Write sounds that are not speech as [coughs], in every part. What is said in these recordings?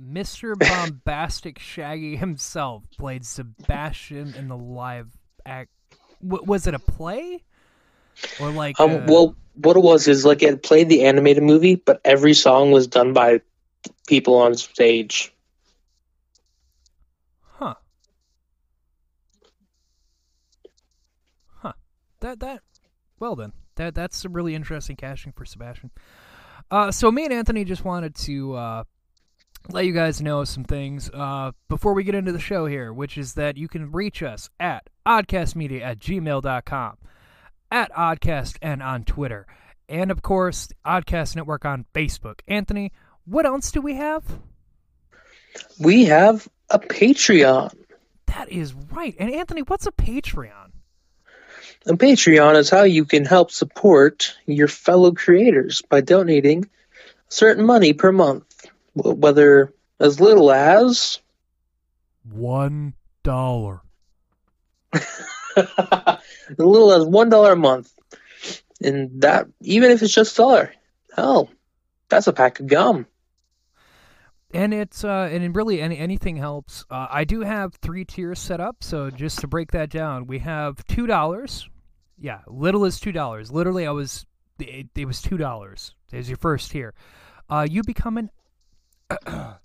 Mr. Bombastic Shaggy himself played Sebastian in the live act. W- was it a play? Or like Um, uh, well, what it was is like it played the animated movie, but every song was done by people on stage. Huh. Huh. That that well then. That that's a really interesting casting for Sebastian. Uh so me and Anthony just wanted to uh let you guys know some things uh, before we get into the show here, which is that you can reach us at oddcastmedia at gmail.com, at oddcast and on Twitter, and of course, the Oddcast Network on Facebook. Anthony, what else do we have? We have a Patreon. That is right. And Anthony, what's a Patreon? A Patreon is how you can help support your fellow creators by donating certain money per month, whether as little as One dollar. as [laughs] little as one dollar a month, and that even if it's just a dollar, hell, that's a pack of gum. and it's uh and really any anything helps. Uh, i do have three tiers set up so just to break that down we have two dollars. Yeah little is two dollars. Literally i was it, it was two dollars. There's your first tier. Uh you become an [clears throat]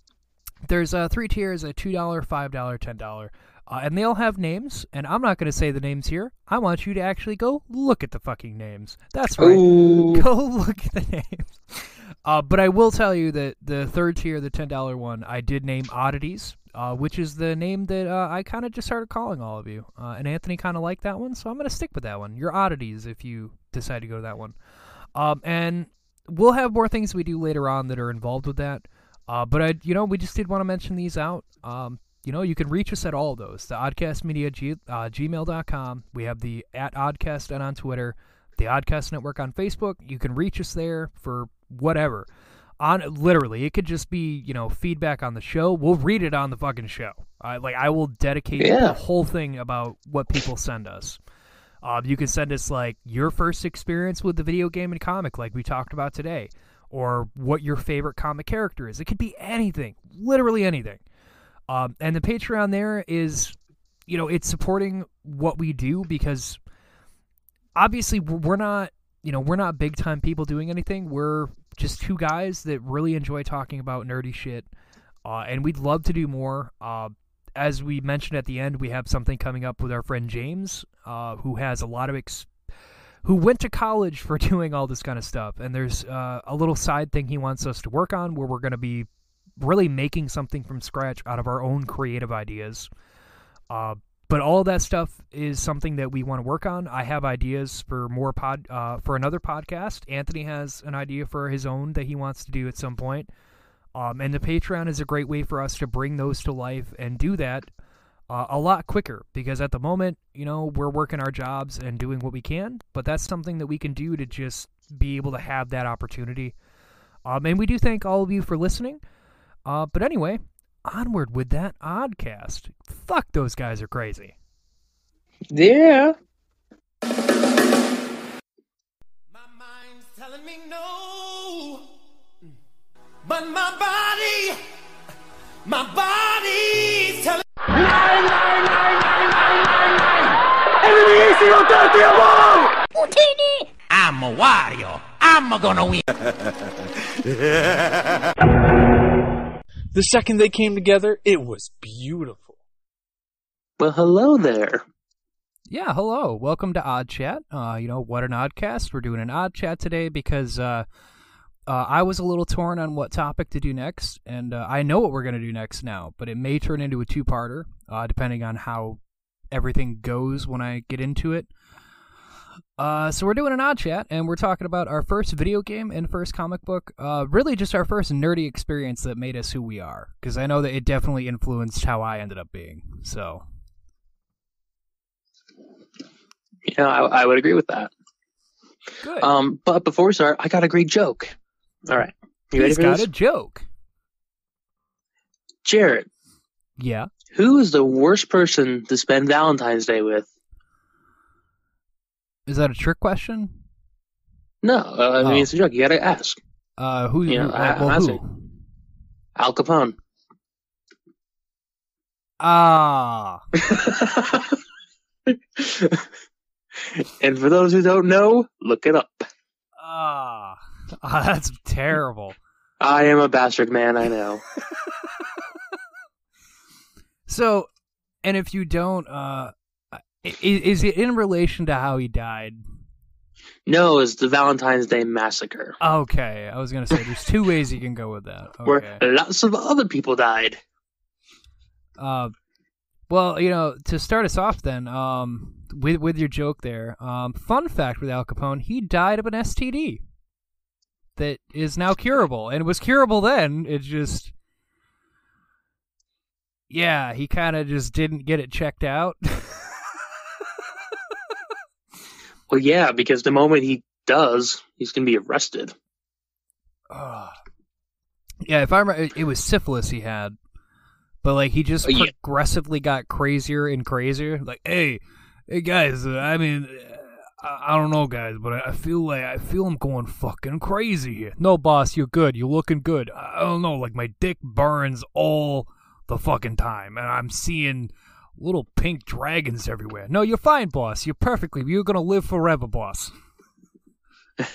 there's uh three tiers a two dollar five dollar ten dollar uh, and they all have names and i'm not going to say the names here i want you to actually go look at the fucking names that's right Ooh, go [laughs] look at the names. Uh, but I will tell you that the third tier, the ten dollar one, I did name oddities, uh, which is the name that uh, I kind of just started calling all of you. Uh, and Anthony kind of liked that one, so I'm gonna stick with that one. Your oddities, if you decide to go to that one. Um, and we'll have more things we do later on that are involved with that. Uh, but I, you know, we just did want to mention these out. Um, you know, you can reach us at all of those. The Oddcastmedia G, uh, gmail.com. We have the at Oddcast and on Twitter the Oddcast Network on Facebook. You can reach us there for whatever. On literally, it could just be you know feedback on the show. We'll read it on the fucking show. I like I will dedicate Yeah. the whole thing about what people send us. Uh, you can send us like your first experience with the video game and comic, like we talked about today, or what your favorite comic character is. It could be anything, literally anything. Um, and the Patreon there is, you know, it's supporting what we do because obviously we're not you know we're not big time people doing anything we're just two guys that really enjoy talking about nerdy shit uh, and we'd love to do more uh, as we mentioned at the end we have something coming up with our friend james uh, who has a lot of ex- who went to college for [laughs] doing all this kind of stuff and there's uh, a little side thing he wants us to work on where we're going to be really making something from scratch out of our own creative ideas uh, but all that stuff is something that we want to work on. I have ideas for more pod uh, for another podcast. Anthony has an idea for his own that he wants to do at some point. Um, and the Patreon is a great way for us to bring those to life and do that uh, a lot quicker because at the moment, you know, we're working our jobs and doing what we can, but that's something that we can do to just be able to have that opportunity. Um, and we do thank all of you for listening. Uh, but anyway, onward with that oddcast. Fuck, those guys are crazy. yeah. My mind's telling me no, but my body, my body's telling. I'm a Wario. I'm gonna win. The second they came together, it was beautiful. Well, hello there. Yeah, hello. Welcome to Odd Chat. Uh, you know, what an oddcast. We're doing an odd chat today because uh, uh, I was a little torn on what topic to do next, and uh, I know what we're going to do next now, but it may turn into a two parter, uh, depending on how everything goes when I get into it. Uh, so we're doing an odd chat, and we're talking about our first video game and first comic book. Uh, really, just our first nerdy experience that made us who we are. Because I know that it definitely influenced how I ended up being. So yeah, I, I would agree with that. good. Um, but before we start, I got a great joke. All right, you ready He's for got this? a joke. Jared, Yeah. who is the worst person to spend Valentine's Day with? Is that a trick question? No, uh, I mean Oh. it's a joke. You gotta ask. Uh, who? Yeah, who- I- uh, well, I'm who? Al Capone. Ah. [laughs] and for those who don't know, look it up. Ah. [laughs] Ah, that's terrible. I am a bastard man, I know. [laughs] So, and if you don't, uh, i- is it in relation to how he died? No, it's the Valentine's Day Massacre, Okay, I was gonna say there's two [laughs] ways you can go with that. Okay. where lots of other people died. Uh, well, you know, to start us off, then, um, with with your joke there, um, fun fact with Al Capone, he died of an STD that is now curable, and it was curable then. It just, yeah, he kind of just didn't get it checked out. [laughs] Well, yeah, because the moment he does, he's gonna be arrested. Ugh. yeah, if I remember, it- was syphilis he had, but like he just Oh, yeah. progressively got crazier and crazier. Like, hey, hey guys, uh, I mean, uh, I, I don't know, guys, but I, I feel like I feel I'm going fucking crazy here. No, boss, you're good. You're looking good. I, I don't know, like my dick burns all the fucking time, and I'm seeing little pink dragons everywhere. No, you're fine, boss. You're perfectly. You're gonna live forever, boss. [laughs]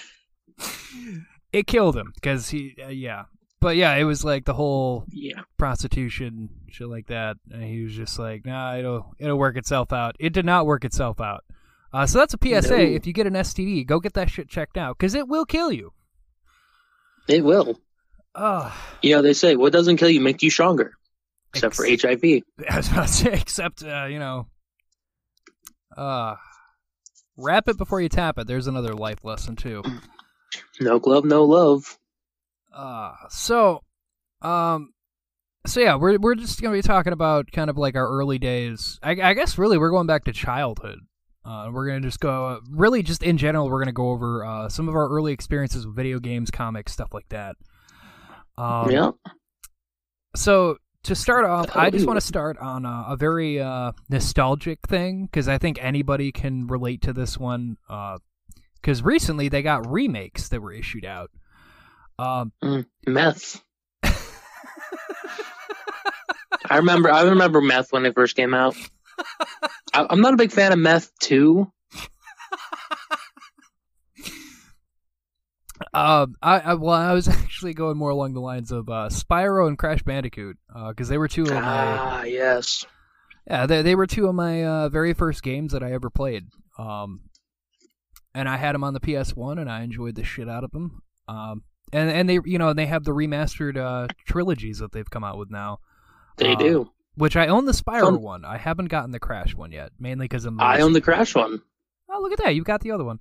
it killed him because he, uh, yeah. But yeah, it was like the whole Yeah. prostitution shit like that, and he was just like, "Nah, it'll it'll work itself out." It did not work itself out. Uh, so that's a PSA. No. If you get an STD, go get that shit checked out because it will kill you. It will. Oh, You know, they say what doesn't kill you makes you stronger. Except for Ex- HIV. [laughs] I was about to say, except uh, you know, uh, wrap it before you tap it. There's another life lesson too. [clears throat] No glove, no love. Uh, so, um, so yeah, we're we're just gonna be talking about kind of like our early days. I, I guess really we're going back to childhood. Uh, we're gonna just go really just in general. We're gonna go over uh, some of our early experiences with video games, comics, stuff like that. Um, yeah. So to start off, I just want to start on a, a very uh, nostalgic thing because I think anybody can relate to this one. Because recently they got remakes that were issued out. Um, Meth. [laughs] I remember I remember meth when it first came out. [laughs] I'm not a big fan of meth too. Um, I, I well, I was [laughs] actually going more along the lines of uh, Spyro and Crash Bandicoot because they were two of my Ah, yes. yeah they they were two of my uh, very first games that I ever played. Um, and I had them on the PS One, and I enjoyed the shit out of them. Um, and and they you know they have the remastered uh, trilogies that they've come out with now, They Uh, do. Which I own the Spyro Um, one. I haven't gotten the Crash one yet, mainly because I'm. I own the Crash one. Oh, look at that! You've got the other one.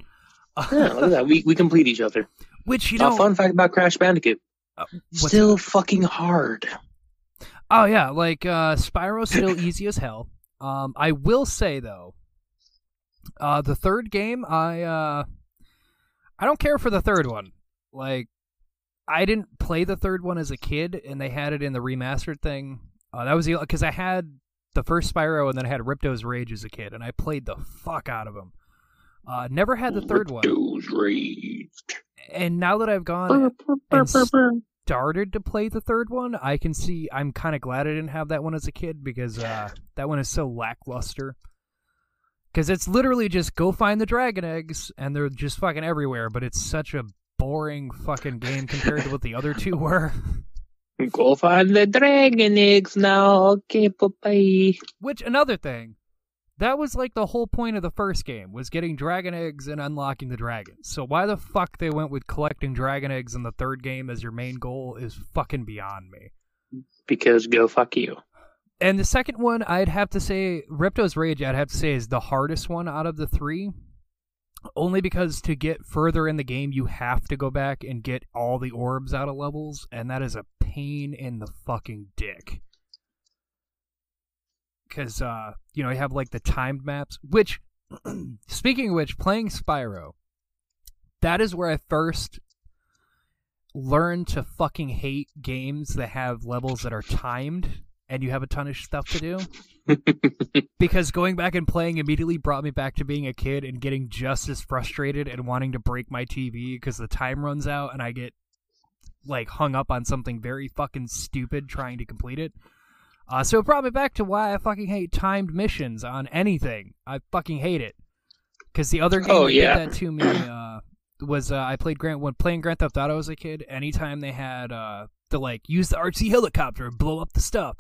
Yeah, look at that. We we complete each other. [laughs] Which you Uh, know, fun fact about Crash Bandicoot. what's Still fucking hard. Oh yeah, like uh Spyro's still easy as hell. Um I will say though, uh the third game I uh I don't care for the third one. Like I didn't play the third one as a kid and they had it in the remastered thing. Uh that was the cuz I had the first Spyro and then I had Ripto's Rage as a kid and I played the fuck out of them. Uh never had the third one. Ripto's Rage. And now that I've gone and started to play the third one, I can see I'm kind of glad I didn't have that one as a kid because uh, that one is so lackluster. Because it's literally just go find the dragon eggs and they're just fucking everywhere, but it's such a boring fucking game compared to what the other two [laughs] were. Go find the dragon eggs now. Okay, bye. Which another thing, that was like the whole point of the first game was getting dragon eggs and unlocking the dragons. So why the fuck they went with collecting dragon eggs in the third game as your main goal is fucking beyond me. Because go fuck you. And the second one, I'd have to say, Ripto's Rage, I'd have to say, is the hardest one out of the three. Only because to get further in the game, you have to go back and get all the orbs out of levels, and that is a pain in the fucking dick. Because, uh, you know, you have like the timed maps, which, [clears throat] speaking of which, playing Spyro, that is where I first learned to fucking hate games that have levels that are timed and you have a ton of stuff to do [laughs] because going back and playing immediately brought me back to being a kid and getting just as frustrated and wanting to break my TV because the time runs out and I get like hung up on something very fucking stupid trying to complete it. Uh, so it brought me back to why I fucking hate timed missions on anything. I fucking hate it. Because the other game Oh, that yeah. did that to me uh, was uh, I played Grand when playing Grand Theft Auto as a kid. Anytime they had uh, to like use the RC helicopter and blow up the stuff,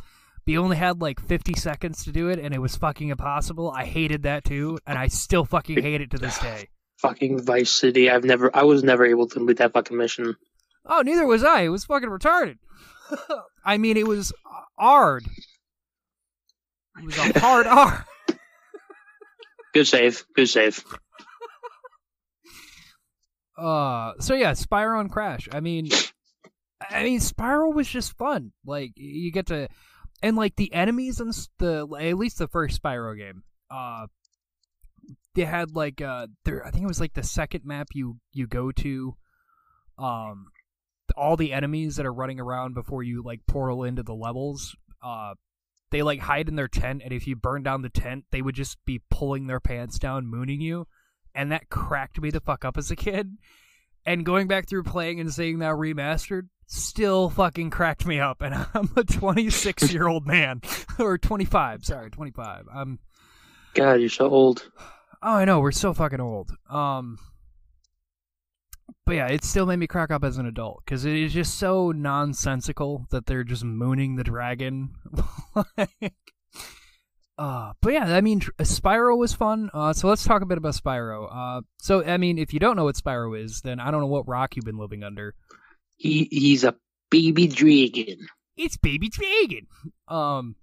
you only had like 50 seconds to do it, and it was fucking impossible. I hated that too, and I still fucking hate it to this day. [sighs] Fucking Vice City. I've never. I was never able to complete that fucking mission. Oh, neither was I. It was fucking retarded. [laughs] I mean, it was hard. It was a hard [laughs] R. Good save. Good save. [laughs] Uh, so yeah, Spyro and Crash. I mean, I mean, Spyro was just fun. Like you get to, and like the enemies and the at least the first Spyro game. Uh, they had like uh, there. I think it was like the second map you you go to. Um, all the enemies that are running around before you like portal into the levels. Uh, they like hide in their tent, and if you burn down the tent, they would just be pulling their pants down, mooning you and that cracked me the fuck up as a kid. And going back through playing and seeing that remastered still fucking cracked me up. And [laughs] I'm a 26 year old man, [laughs] or 25. Sorry, 25. I'm. God, you're so old. Oh, I know we're so fucking old. Um. But yeah, it still made me crack up as an adult because it is just so nonsensical that they're just mooning the dragon. [laughs] like, uh, but yeah, I mean, Spyro was fun. Uh, so let's talk a bit about Spyro. Uh, so I mean, if you don't know what Spyro is, then I don't know what rock you've been living under. He he's a baby dragon. It's Baby Dragon. Um,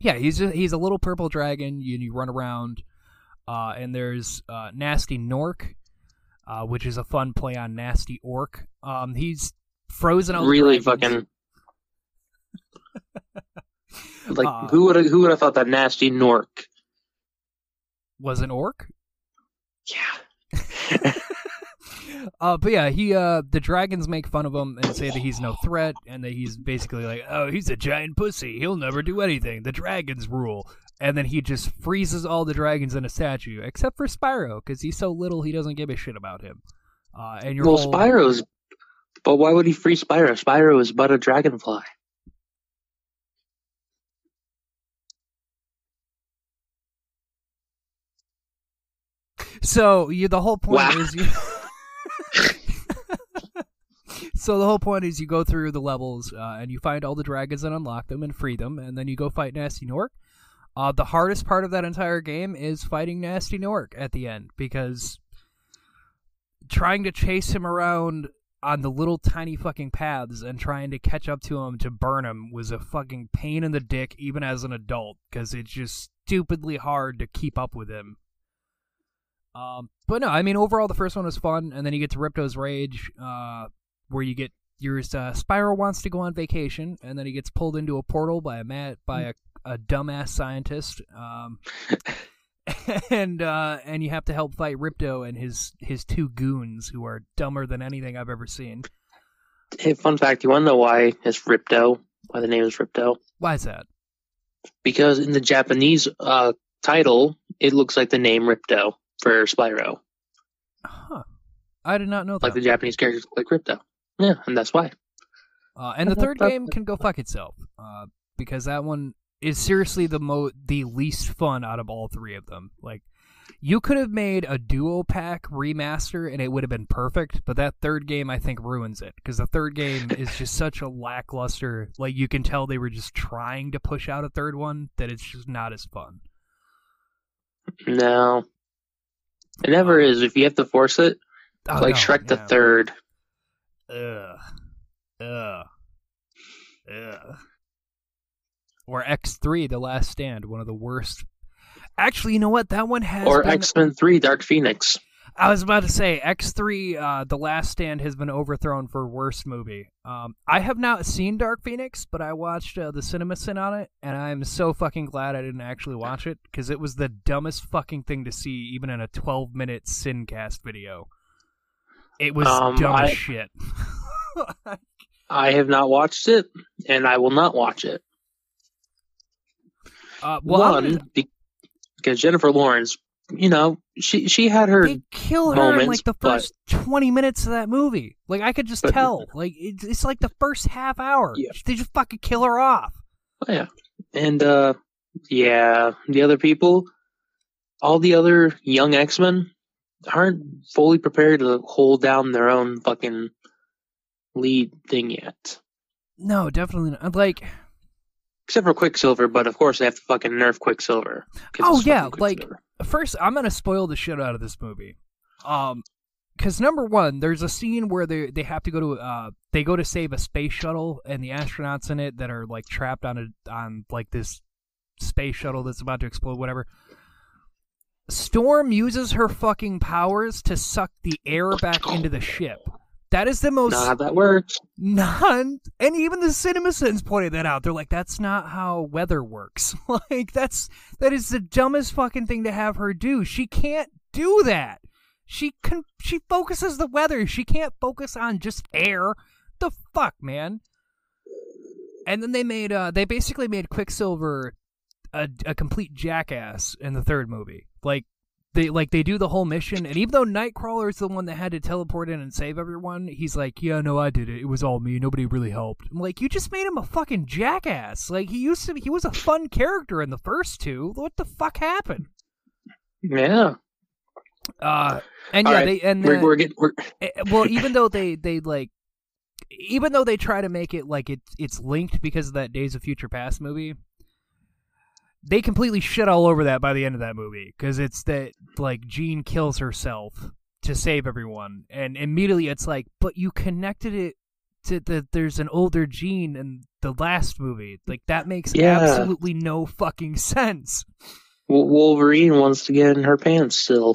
yeah, he's a, he's a little purple dragon. You, you run around, uh, and there's uh, Gnasty Gnorc, uh, which is a fun play on Nasty Orc. Um, he's frozen out. really fucking. [laughs] Like Uh, who would who would have thought that Gnasty Gnorc? was an orc. Yeah. [laughs] uh, but yeah, he uh, the dragons make fun of him and say that he's no threat, and that he's basically like, oh, he's a giant pussy. He'll never do anything. The dragons rule. And then he just freezes all the dragons in a statue, except for Spyro, because he's so little he doesn't give a shit about him. Uh, and your well, whole, Spyro's. But why would he free Spyro? Spyro is but a dragonfly. So you, the whole point Wow. is you. So the whole point is you go through the levels uh, and you find all the dragons and unlock them and free them, and then you go fight Gnasty Gnorc. Uh, the hardest part of that entire game is fighting Gnasty Gnorc at the end because trying to chase him around on the little tiny fucking paths and trying to catch up to him to burn him was a fucking pain in the dick even as an adult because it's just stupidly hard to keep up with him. Um, but no, I mean overall the first one was fun, and then you get to Ripto's Rage, uh, where you get your uh, Spyro wants to go on vacation, and then he gets pulled into a portal by a mad by a, a dumbass scientist, um, [laughs] and uh, and you have to help fight Ripto and his his two goons who are dumber than anything I've ever seen. Hey, fun fact: you want to know why it's Ripto? Why the name is Ripto? Why is that? Because in the Japanese uh, title, it looks like the name Ripto for Spyro. Huh? I did not know that. Like the Japanese characters look like Ripto. Yeah, and that's why. Uh, and the third game can go fuck itself, uh, because that one is seriously the mo the least fun out of all three of them. Like, you could have made a duo pack remaster and it would have been perfect, but that third game I think ruins it because the third game [laughs] is just such a lackluster. Like, you can tell they were just trying to push out a third one that it's just not as fun. No, it never is. If you have to force it, Oh, like no, Shrek the yeah. Third. Ugh. Ugh. Ugh. Or X3, The Last Stand, one of the worst. Actually, you know what? That one has or been... X Men Three: Dark Phoenix. I was about to say X3, uh, The Last Stand has been overthrown for worst movie. Um, I have not seen Dark Phoenix, but I watched uh, the cinema sin on it, and I'm so fucking glad I didn't actually watch it because it was the dumbest fucking thing to see, even in a 12 minute Sincast video. It was Um, dumb I- as shit. [laughs] I have not watched it, and I will not watch it. uh, well, One, gonna- because Jennifer Lawrence, you know, she she had her they kill her in like the but- first 20 minutes of that movie. Like I could just But- tell. Like it's, it's like the first half hour. Yeah. They just fucking kill her off. Oh, yeah. And uh yeah, the other people, all the other young X Men aren't fully prepared to hold down their own fucking lead thing yet. No, definitely not. Like, Except for Quicksilver, but of course they have to fucking nerf Quicksilver. Oh, yeah, like- first I'm gonna spoil the shit out of this movie. Um, because number one, there's a scene where they they have to go to uh they go to save a space shuttle and the astronauts in it that are like trapped on a on like this space shuttle that's about to explode, whatever. Storm uses her fucking powers to suck the air back into the ship. That is the most Not how that works. non and even the CinemaSins pointed that out. They're like, that's not how weather works. [laughs] like that's that is the dumbest fucking thing to have her do. She can't do that. She can she focuses the weather. She can't focus on just air. The fuck, man. And then they made uh they basically made Quicksilver a, a complete jackass in the third movie. Like they like they do the whole mission, and even though Nightcrawler is the one that had to teleport in and save everyone, he's like, "Yeah, no, I did it. It was all me. Nobody really helped." I'm like, "You just made him a fucking jackass. Like he used to. He was a fun character in the first two. What the fuck happened?" Yeah. Uh, and All yeah, right, they and We're, we're getting we're, Eh, well even though they they like even though they try to make it like it it's linked because of that days of future past movie they completely shit all over that by the end of that movie because it's that like jean kills herself to save everyone and immediately it's like but you connected it to that there's an older jean in the last movie like that makes Yeah. absolutely no fucking sense Wol- Wolverine wants to get in her pants still.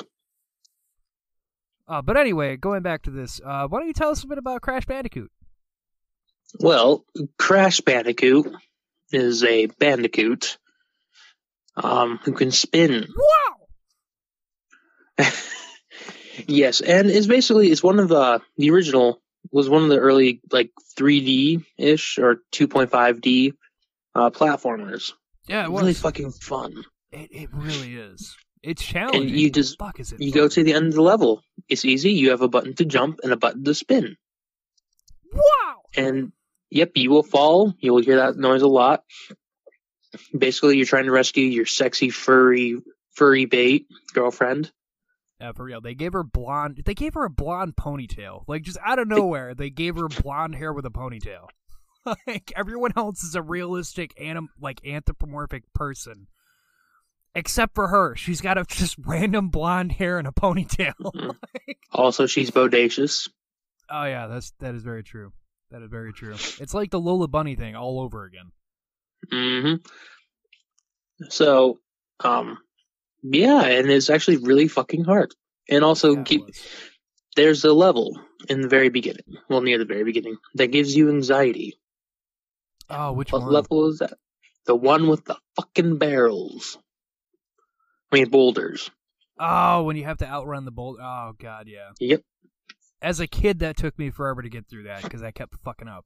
uh, but anyway going back to this uh, why don't you tell us a bit about crash bandicoot Well, Crash Bandicoot is a bandicoot um, who can spin. wow [laughs] yes, and it's basically it's one of the the original was one of the early like 3D ish or 2.5D uh, platformers. yeah it was Really fucking fun. It, it really is. It's challenging. you just- fuck is it? You fun? go to the end of the level. It's easy. You have a button to jump and a button to spin. wow. And yep, you will fall. You will hear that noise a lot. Basically, you're trying to rescue your sexy furry furry bait girlfriend. Yeah, for real. They gave her blonde. They gave her a blonde ponytail. Like just out of nowhere, they gave her blonde hair with a ponytail. [laughs] like everyone else is a realistic anim like anthropomorphic person. Except for her, she's got a just random blonde hair and a ponytail. [laughs] Mhm. Also, she's bodacious. oh yeah, that's that is very true. That is very true. It's like the Lola Bunny thing all over again. Hmm So, um, yeah, and it's actually really fucking hard. And also, Yeah, keep, there's a level in the very beginning, well, near the very beginning, that gives you anxiety. Oh, which What one? level is that? The one with the fucking barrels. I mean, boulders. Oh, when you have to outrun the bolt. Oh god, yeah. Yep. As a kid, that took me forever to get through that because I kept fucking up.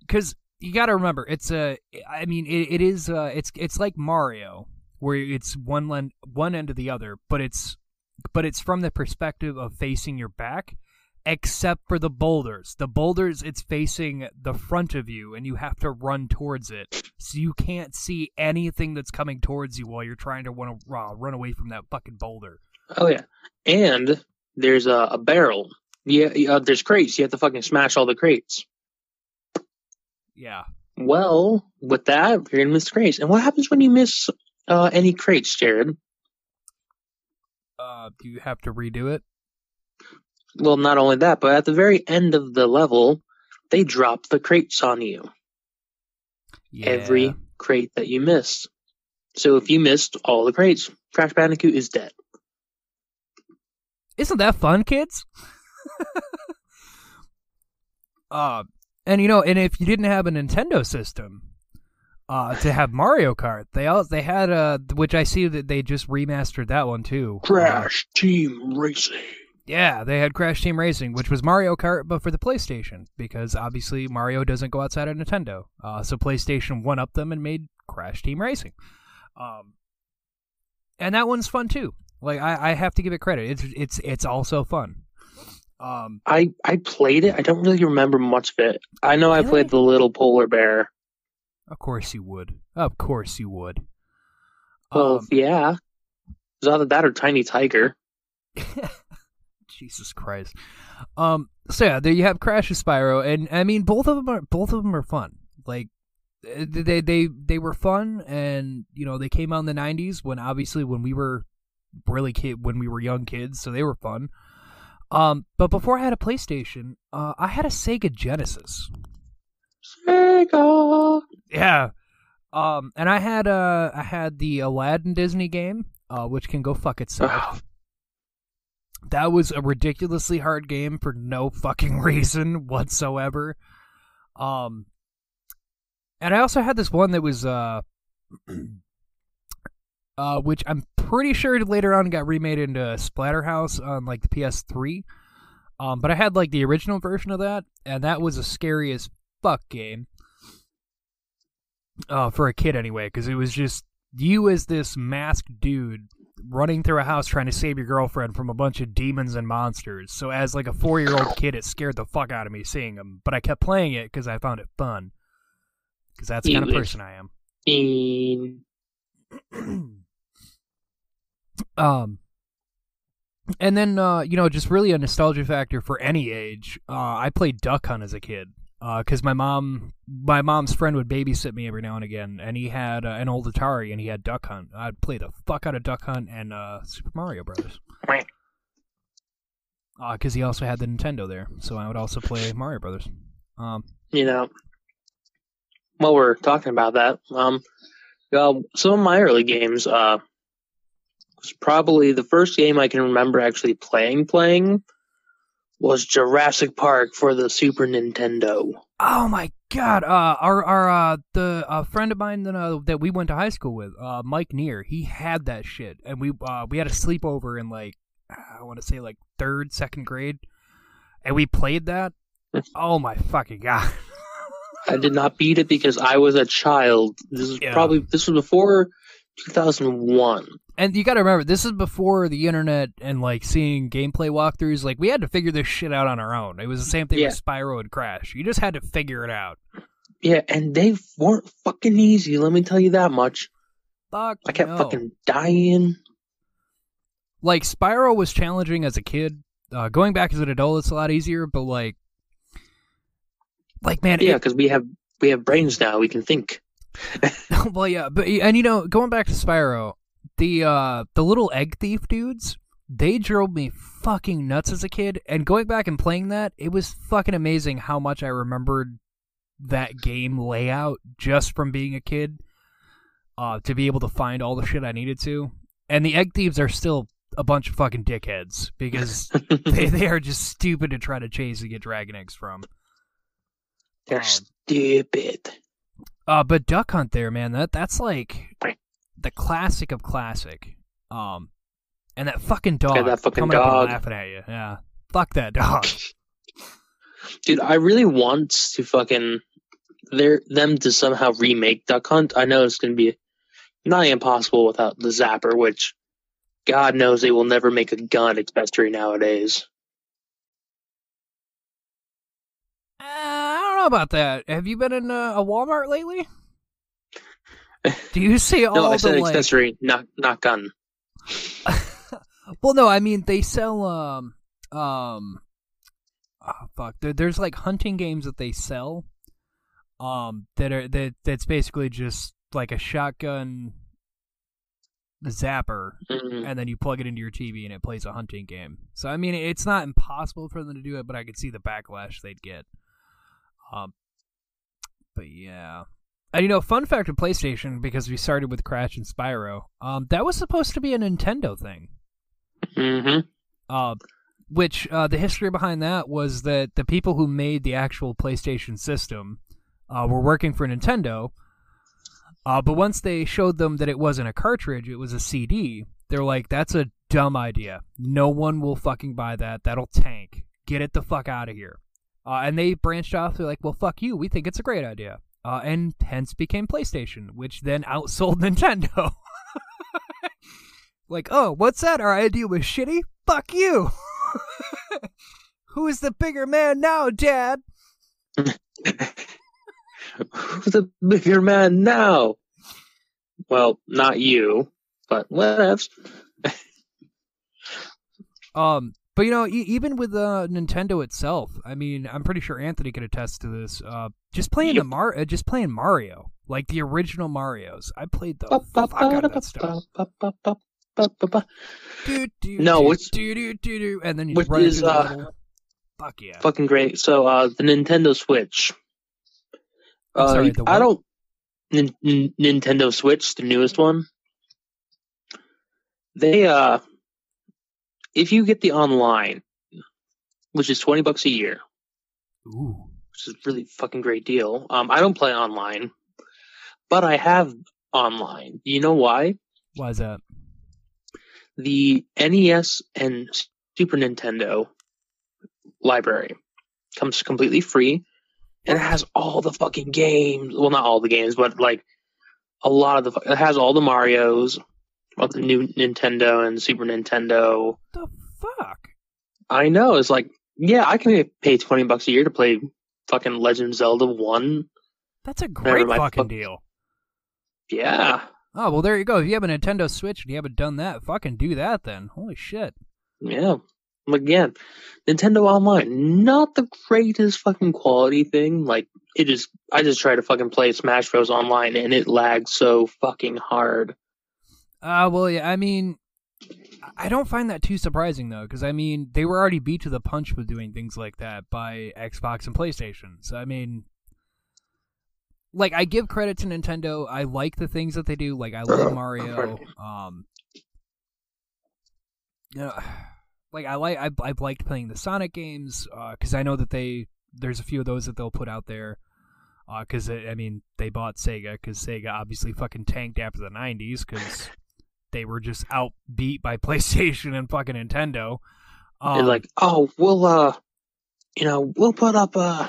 Because you got to remember, it's a. I mean, it, it is. Uh, it's it's like Mario, where it's one len- one end to the other, but it's but it's from the perspective of facing your back. Except for the boulders. The boulders, it's facing the front of you, and you have to run towards it. So you can't see anything that's coming towards you while you're trying to run, uh, run away from that fucking boulder. Oh, yeah. And there's a, a barrel. Yeah, uh, there's crates. You have to fucking smash all the crates. Yeah. Well, with that, you're gonna miss crates. And what happens when you miss uh, any crates, Jared? Uh, do you have to redo it? Well, not only that, but at the very end of the level, they drop the crates on you. Yeah. Every crate that you missed. So if you missed all the crates, Crash Bandicoot is dead. Isn't that fun, kids? [laughs] uh, and you know, and if you didn't have a Nintendo system, uh, to have Mario Kart, they all they had uh, which I see that they just remastered that one too. Uh, Crash Team Racing. yeah, they had Crash Team Racing, which was Mario Kart, but for the PlayStation, because obviously Mario doesn't go outside of Nintendo. Uh, so PlayStation one up them and made Crash Team Racing. Um, and that one's fun too. Like I, I have to give it credit. It's it's it's also fun. Um, I I played it. I don't really remember much of it. I know I played the little polar bear. Of course you would. Of course you would. Well, Um, yeah. It's either that or Tiny Tiger. [laughs] Jesus Christ. Um. So yeah, there you have Crash and Spyro, and I mean both of them are both of them are fun. Like eh, they they they were fun, and you know they came out in the '90s when obviously when we were really kid when we were young kids, so they were fun. Um. But before I had a PlayStation, uh, I had a Sega Genesis. Sega. Yeah. Um. And I had uh I had the Aladdin Disney game, uh, which can go fuck itself. That was a ridiculously hard game for no fucking [laughs] reason whatsoever. Um and I also had this one that was uh [clears throat] uh which I'm pretty sure later on got remade into Splatterhouse on like the PS3. Um but I had like the original version of that and that was a scary as fuck game. Uh for a kid anyway cuz it was just you as this masked dude running through a house trying to save your girlfriend from a bunch of demons and monsters. So as like a four year old kid, it scared the fuck out of me seeing them. But I kept playing it because I found it fun. Because that's the kind of person I am. Um, and then uh, you know, just really a nostalgia factor for any age. Uh, I played Duck Hunt as a kid. Because my mom, my mom's friend would babysit me every now and again, and he had uh, an old Atari, and he had Duck Hunt. I'd play the fuck out of Duck Hunt and uh, Super Mario Brothers. because he also had the Nintendo there, so I would also play Mario Brothers. Um, you know, while we're talking about that, um, uh, some of my early games, uh, was probably the first game I can remember actually playing. Playing was Jurassic Park for the Super Nintendo. oh my god, uh, our our uh, the uh, friend of mine that uh, that we went to high school with, uh, Mike Neer, he had that shit, and we uh, we had a sleepover in like I want to say like third, second grade, and we played that. [laughs] oh my fucking god! [laughs] I did not beat it because I was a child. This is Yeah. probably this was before 2001. And you got to remember, this is before the internet and like seeing gameplay walkthroughs. Like we had to figure this shit out on our own. It was the same thing Yeah. with Spyro and Crash. You just had to figure it out. Yeah, and they weren't fucking easy. Let me tell you that much. Fuck. I kept no. fucking dying. like Spyro was challenging as a kid. Uh, going back as an adult, it's a lot easier. But like, like man, Yeah, because we have we have brains now. We can think. [laughs] well, yeah, but and you know, going back to Spyro, the uh the little egg thief dudes, they drove me fucking nuts as a kid. And going back and playing that, it was fucking amazing how much I remembered that game layout just from being a kid. Uh, to be able to find all the shit I needed to, and the egg thieves are still a bunch of fucking dickheads because [laughs] they they are just stupid to try to chase and get dragon eggs from. They're Um, stupid. Uh, but Duck Hunt there, man, that that's like the classic of classic. Um, and that fucking dog that fucking coming up and dog. laughing at you. Yeah, fuck that dog. [laughs] [laughs] Dude, I really want to fucking their them to somehow remake Duck Hunt. I know it's gonna be not impossible without the Zapper, which God knows they will never make a gun, especially nowadays. Uh, I don't know about that. Have you been in uh, a Walmart lately? Do you see all [laughs] no, I the said like? accessory, not not gun. [laughs] well, no, I mean they sell um um oh, fuck. There, there's like hunting games that they sell um that are that that's basically just like a shotgun zapper Mm, and then you plug it into your TV and it plays a hunting game. So I mean, it's not impossible for them to do it, but I could see the backlash they'd get. Um, but yeah, and you know, fun fact of PlayStation because we started with Crash and Spyro. Um, that was supposed to be a Nintendo thing. mhm. Uh, which uh, the history behind that was that the people who made the actual PlayStation system uh, were working for Nintendo. Uh, but once they showed them that it wasn't a cartridge, it was a CD, they're like, that's a dumb idea. No one will fucking buy that. That'll tank. Get it the fuck out of here. Uh, and they branched off. They're like, well, fuck you. We think it's a great idea. Uh, and hence became PlayStation, which then outsold [laughs] Nintendo. [laughs] like, oh, what's that? Our idea was shitty? Fuck you. [laughs] Who's the bigger man now, Dad? Who's the bigger man now? Well, not you, but whatevs. Um, but you know, e- even with uh, Nintendo itself, I mean, I'm pretty sure Anthony could attest to this. Uh, just playing the Mar, uh, just playing Mario, like the original Mario's. I played the fuck out of that stuff. Do, do, No, do, which- do, do, do, do, and then you which run is, into the uh, level. Fuck yeah! Fucking great. So, uh, the Nintendo Switch. I'm Uh, sorry, you- the I don't. Nin- Nin- Nintendo Switch, the newest one. They uh, if you get the online, which is twenty bucks a year, Ooh, which is a really fucking great deal. Um, I don't play online, but I have online. Do you know why? why is that? The NES and Super Nintendo library comes completely free, and it has all the fucking games. Well, not all the games, but like a lot of the. It has all the Mario's, of the new Nintendo and Super Nintendo. The fuck? I know. It's like, yeah, I can pay twenty bucks a year to play fucking Legend Zelda One. That's a great fucking fuck- deal. Yeah, Oh well, there you go. If you have a Nintendo Switch and you haven't done that, fucking do that then. Holy shit! yeah. Again, Nintendo Online, not the greatest fucking quality thing. Like, it is. I just try to fucking play Smash Bros. Online, and it lags so fucking hard. Uh, well, yeah. I mean, I don't find that too surprising though, because I mean, they were already beat to the punch with doing things like that by Xbox and PlayStation. So I mean, like, I give credit to Nintendo. I like the things that they do. Like, I love Mario. Um, you know, [sighs] like I like I I've liked playing the Sonic games because I know that they there's a few of those that they'll put out there. Because I mean, they bought Sega because Sega obviously fucking tanked after the '90s because they were just outbeat by [laughs] PlayStation and fucking Nintendo. Um, They're like, oh, we'll uh, you know, we'll put up uh,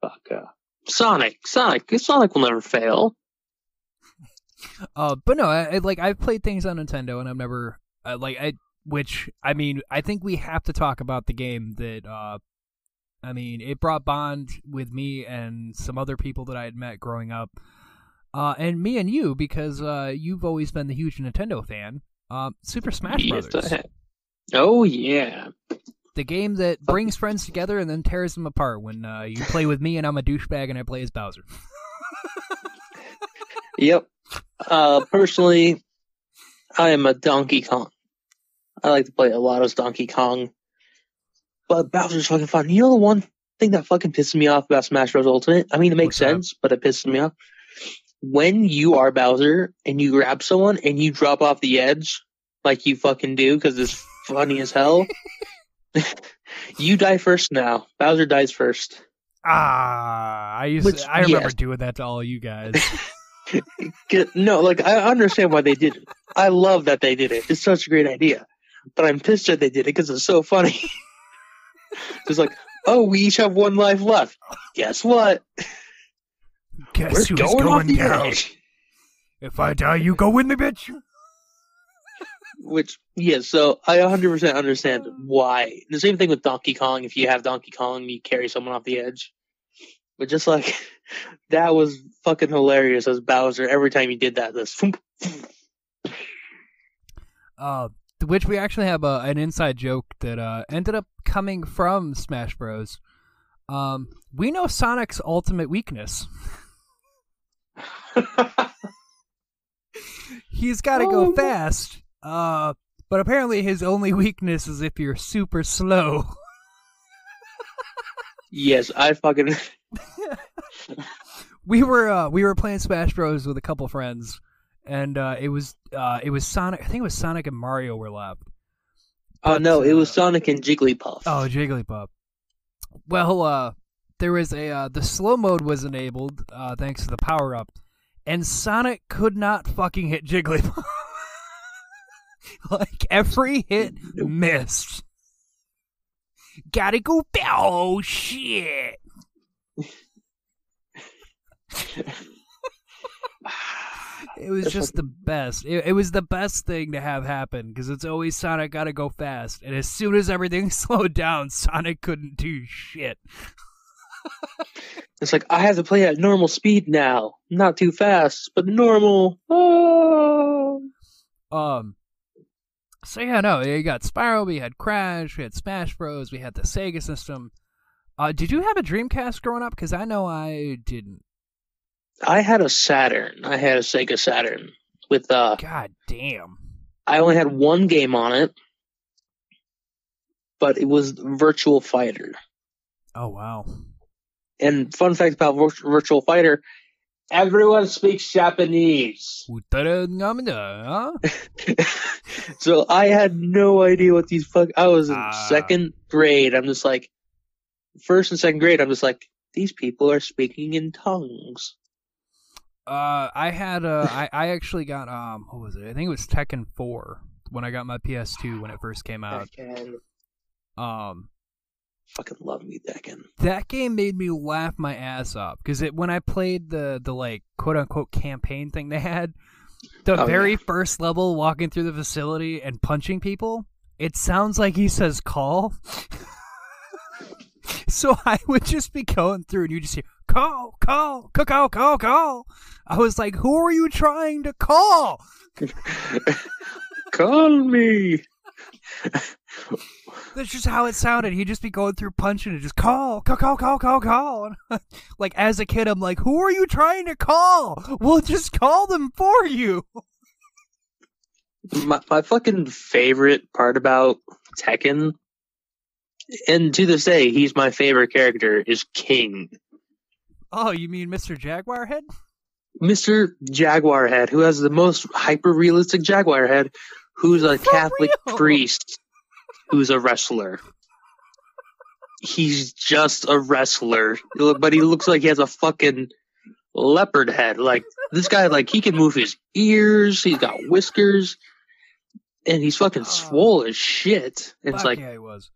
fuck uh, Sonic, Sonic, Sonic will never fail. [laughs] Uh, but no, I, I like I've played things on Nintendo, and I've never uh, like I. Which I mean, I think we have to talk about the game that. Uh, I mean, it brought bond with me and some other people that I had met growing up, uh, and me and you because uh, you've always been the huge Nintendo fan. Uh, Super Smash Yes, Brothers, Oh yeah, the game that brings friends together and then tears them apart. When uh, you play with me and I'm a douchebag and I play as Bowser. [laughs] yep. Uh, personally, I am a Donkey Kong. I like to play a lot of Donkey Kong, but Bowser's fucking fun. You know the one thing that fucking pisses me off about Smash Bros. Ultimate? I mean, it makes What's that? sense, but it pisses me off. When you are Bowser and you grab someone and you drop off the edge, like you fucking do, because it's funny as hell. [laughs] you die first now. Bowser dies first. Ah, I used Which, I remember yes. doing that to all you guys. [laughs] [laughs] No, like I understand why they did it. I love that they did it. It's such a great idea. But I'm pissed that they did it because it's so funny. It's like, oh, we each have one life left. Guess what? Guess We're who's going, going, off the down? edge. If I die, you go with me, bitch. Which, yeah, so I 100% understand why. The same thing with Donkey Kong. If you have Donkey Kong, you carry someone off the edge. But just like, [laughs] that was fucking hilarious as Bowser every time he did that. This, Uh, which we actually have a, an inside joke that uh, ended up coming from Smash Bros. Um, we know Sonic's ultimate weakness. [laughs] [laughs] He's got to go Oh, fast. Uh, but apparently his only weakness is if you're super slow. yes, I fucking. [laughs] we were uh, we were playing Smash Bros with a couple friends, and uh, it was uh, it was Sonic. I think it was Sonic and Mario were left. Oh no, it was uh, Sonic and Jigglypuff. Oh, Jigglypuff. Well, uh, there was a uh, the slow mode was enabled uh, thanks to the power up, and Sonic could not fucking hit Jigglypuff. [laughs] like every hit missed. Gotta go. Oh shit! It was just the best. It, it was the best thing to have happen because it's always Sonic got to go fast, and as soon as everything [laughs] slowed down, Sonic couldn't do shit. It's like I have to play at normal speed now, not too fast, but normal. Oh. Um. So yeah, no, you got Spyro, we had Crash, we had Smash Bros, we had the Sega system. Uh, did you have a Dreamcast growing up? Because I know I didn't. I had a Saturn. I had a Sega Saturn with uh God damn. I only had one game on it, but it was Virtual Fighter. Oh wow. And fun fact about Virtual Fighter, everyone speaks Japanese. [laughs] So I had no idea what these fuck. I was in Ah. second grade. I'm just like, first and second grade. I'm just like, these people are speaking in tongues. Uh, I had uh, I I actually got um, what was it? I think it was Tekken Four when I got my PS2 when it first came out. Tekken. Um, Fucking love me, Tekken. that game made me laugh my ass off because it when I played the the like quote unquote campaign thing they had, the Oh, very yeah. first level walking through the facility and punching people, it sounds like he says call. [laughs] so I would just be going through and you just hear call, call, call, call, call, call. I was like, who are you trying to call? [laughs] Call me. [laughs] That's just how it sounded. He'd just be going through punching and just call, call, call, call, call, call. [laughs] Like as a kid, I'm like, who are you trying to call? We'll just call them for you. [laughs] my, my fucking favorite part about Tekken, and to this day, he's my favorite character, is King. Oh, you mean Mr. Jaguar Head? Mr. Jaguar Head, who has the most hyper realistic Jaguar Head, who's a For Catholic real? priest who's a wrestler. He's just a wrestler, but he looks like he has a fucking leopard head. Like this guy, like he can move his ears. He's got whiskers, and he's fucking Oh. swole as shit. It's like, yeah, he was.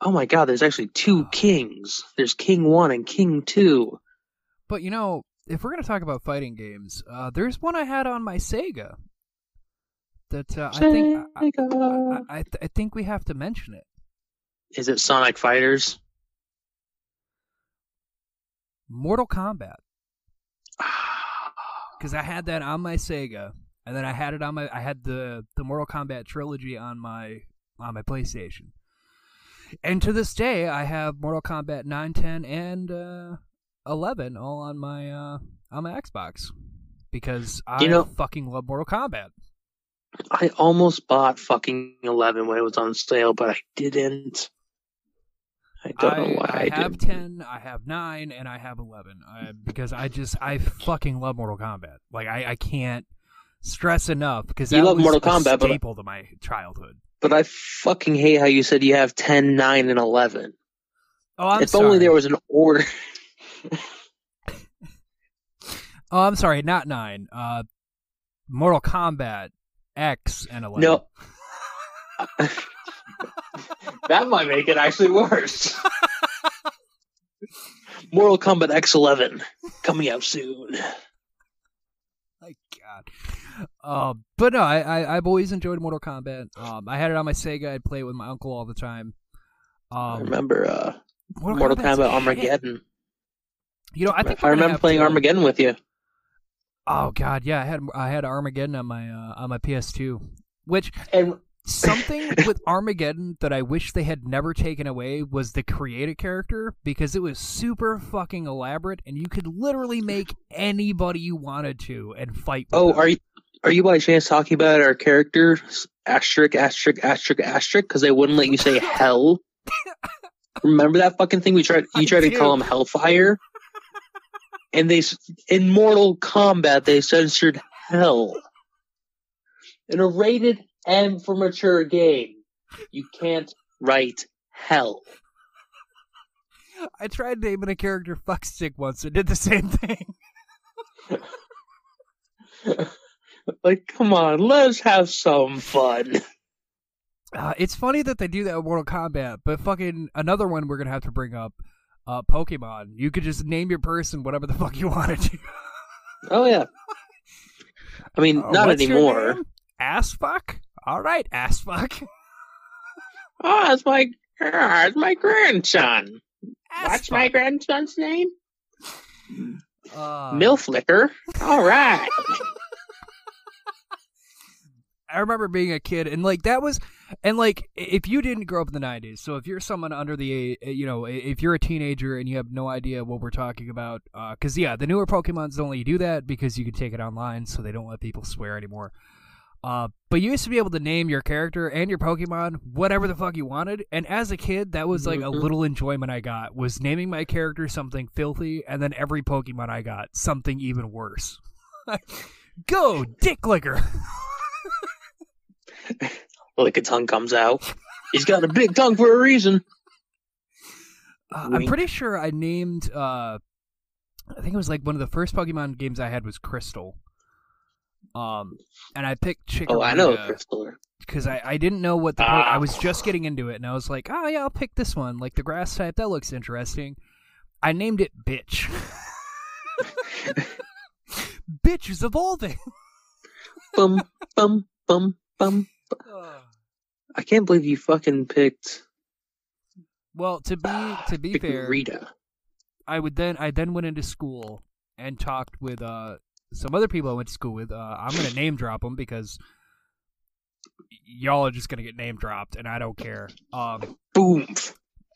oh my god, there's actually two Oh. kings. There's King One and King Two. But you know, if we're gonna talk about fighting games, uh, there's one I had on my Sega. That uh, I think I, I, I, th- I think we have to mention it. Is it Sonic Fighters? Mortal Kombat. [sighs] because I had that on my Sega, and then I had it on my I had the the Mortal Kombat trilogy on my on my PlayStation. And to this day, I have Mortal Kombat 9, 10, and uh, 11 all on my uh, on my Xbox because I You know- fucking love Mortal Kombat. I almost bought fucking 11 when it was on sale, but I didn't. I don't know why I, I have didn't. 10, I have 9, and I have 11 uh, because I just I fucking love Mortal Kombat. Like I, I can't stress enough because You that love was Mortal a Kombat, but- staple to my childhood. But I fucking hate how you said you have 10, 9, and 11. Oh, I'm if sorry. only there was an order. [laughs] Oh, I'm sorry, not nine. Uh, Mortal Kombat X and eleven. No. [laughs] that might make it actually worse. Mortal Kombat X11 coming out soon. my God. Um, but no, I, I I've always enjoyed Mortal Kombat. Um, I had it on my Sega. I'd play it with my uncle all the time. I Um, remember uh, Mortal Kombat's Kombat. Armageddon. You know, I think I remember playing to- Armageddon with you. Oh God, yeah, I had I had Armageddon on my uh, on my PS2, which And something with Armageddon that I wish they had never taken away was the creative character because it was super fucking elaborate and you could literally make anybody you wanted to and fight. With oh, them. are you are you by chance talking about our character asterisk asterisk asterisk asterisk because they wouldn't let you say [laughs] hell? Remember that fucking thing we tried? You tried to call him Hellfire, and they in Mortal Kombat they censored hell. In a rated M for mature game, you can't write hell. I tried naming a character Fuckstick once and did the same thing. [laughs] like, come on, let's have some fun. Uh, it's funny that they do that with Mortal Kombat, but fucking another one we're gonna have to bring up, uh, Pokemon. You could just name your person whatever the fuck you wanted to. Oh yeah. I mean, [laughs] Uh, not anymore. Ass fuck. All right, ass fuck. [laughs] Oh, it's my, ah, it's my grandson. What's my grandson's name? uh, Milflicker. All right. [laughs] I remember being a kid and like that was and like if you didn't grow up in the 90s so if you're someone under the uh, you know if you're a teenager and you have no idea what we're talking about uh cuz yeah the newer pokemons you do that because you can take it online so they don't let people swear anymore. Uh but you used to be able to name your character and your pokemon whatever the fuck you wanted and as a kid that was like a Mhm. little enjoyment i got was naming my character something filthy and then every pokemon i got something even worse. [laughs] Go dick licker [laughs] Lick a tongue comes out. He's got a big tongue for a reason. Uh, I'm pretty sure I named. Uh, I think it was like one of the first Pokemon games I had was Crystal. Um, and I picked Chikorita Oh, I know crystal. because I, I didn't know what the po- Ah. I was just getting into it, and I was like, oh yeah, I'll pick this one, like the grass type. That looks interesting. I named it Bitch. [laughs] [laughs] Bitch is evolving. Bum, bum, bum, bum. I can't believe you fucking picked, well, to be to be fair, Rita. I would then I then went into school and talked with uh some other people I went to school with. Uh, I'm gonna name drop them because y'all are just gonna get name dropped, and I don't care. Um, Boom.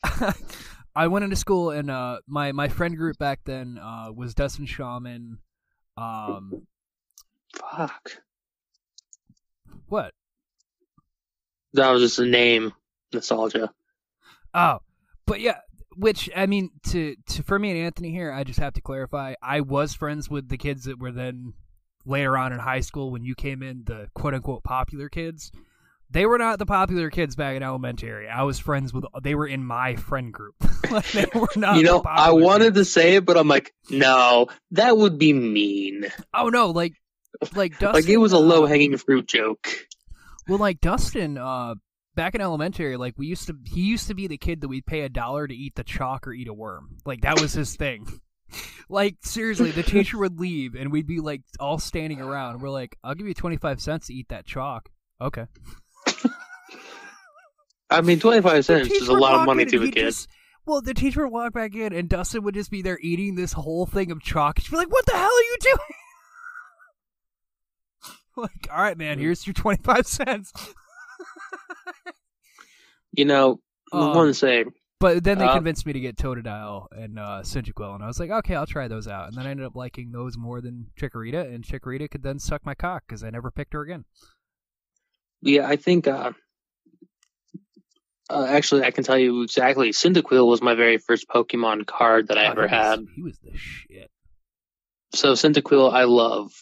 [laughs] I went into school and uh my my friend group back then uh was Dustin Shaman. Um, Fuck. what? That was just a name. Nostalgia. Oh, but yeah. Which I mean, to to for me and Anthony here, I just have to clarify. I was friends with the kids that were then later on in high school when you came in, the quote unquote popular kids. They were not the popular kids back in elementary. I was friends with. They were in my friend group. [laughs] like they were [laughs] not. you know, I wanted kids. to say it, but I'm like, no, that would be mean. Oh no! Like, like Dustin. like it was a uh, low hanging fruit joke. Well, like Dustin, uh, back in elementary, like we used to, he used to be the kid that we'd pay a dollar to eat the chalk or eat a worm. Like that was his thing. [laughs] Like seriously, the teacher would leave and we'd be like all standing around. We're like, "I'll give you twenty five cents to eat that chalk." Okay. I mean, 25 cents is a lot of money to a kid. just- well, the teacher would walk back in and Dustin would just be there eating this whole thing of chalk. She'd be like, "What the hell are you doing?" [laughs] like, all right, man, here's your twenty five cents. You know, I want to say, But then they Uh, convinced me to get Totodile and uh, Cyndaquil, and I was like, okay, I'll try those out. And then I ended up liking those more than Chikorita, and Chikorita could then suck my cock because I never picked her again. yeah, I think, uh, uh, actually, I can tell you exactly. Cyndaquil was my very first Pokemon card that I Oh, ever was- had. He was the shit. So Cyndaquil, I love.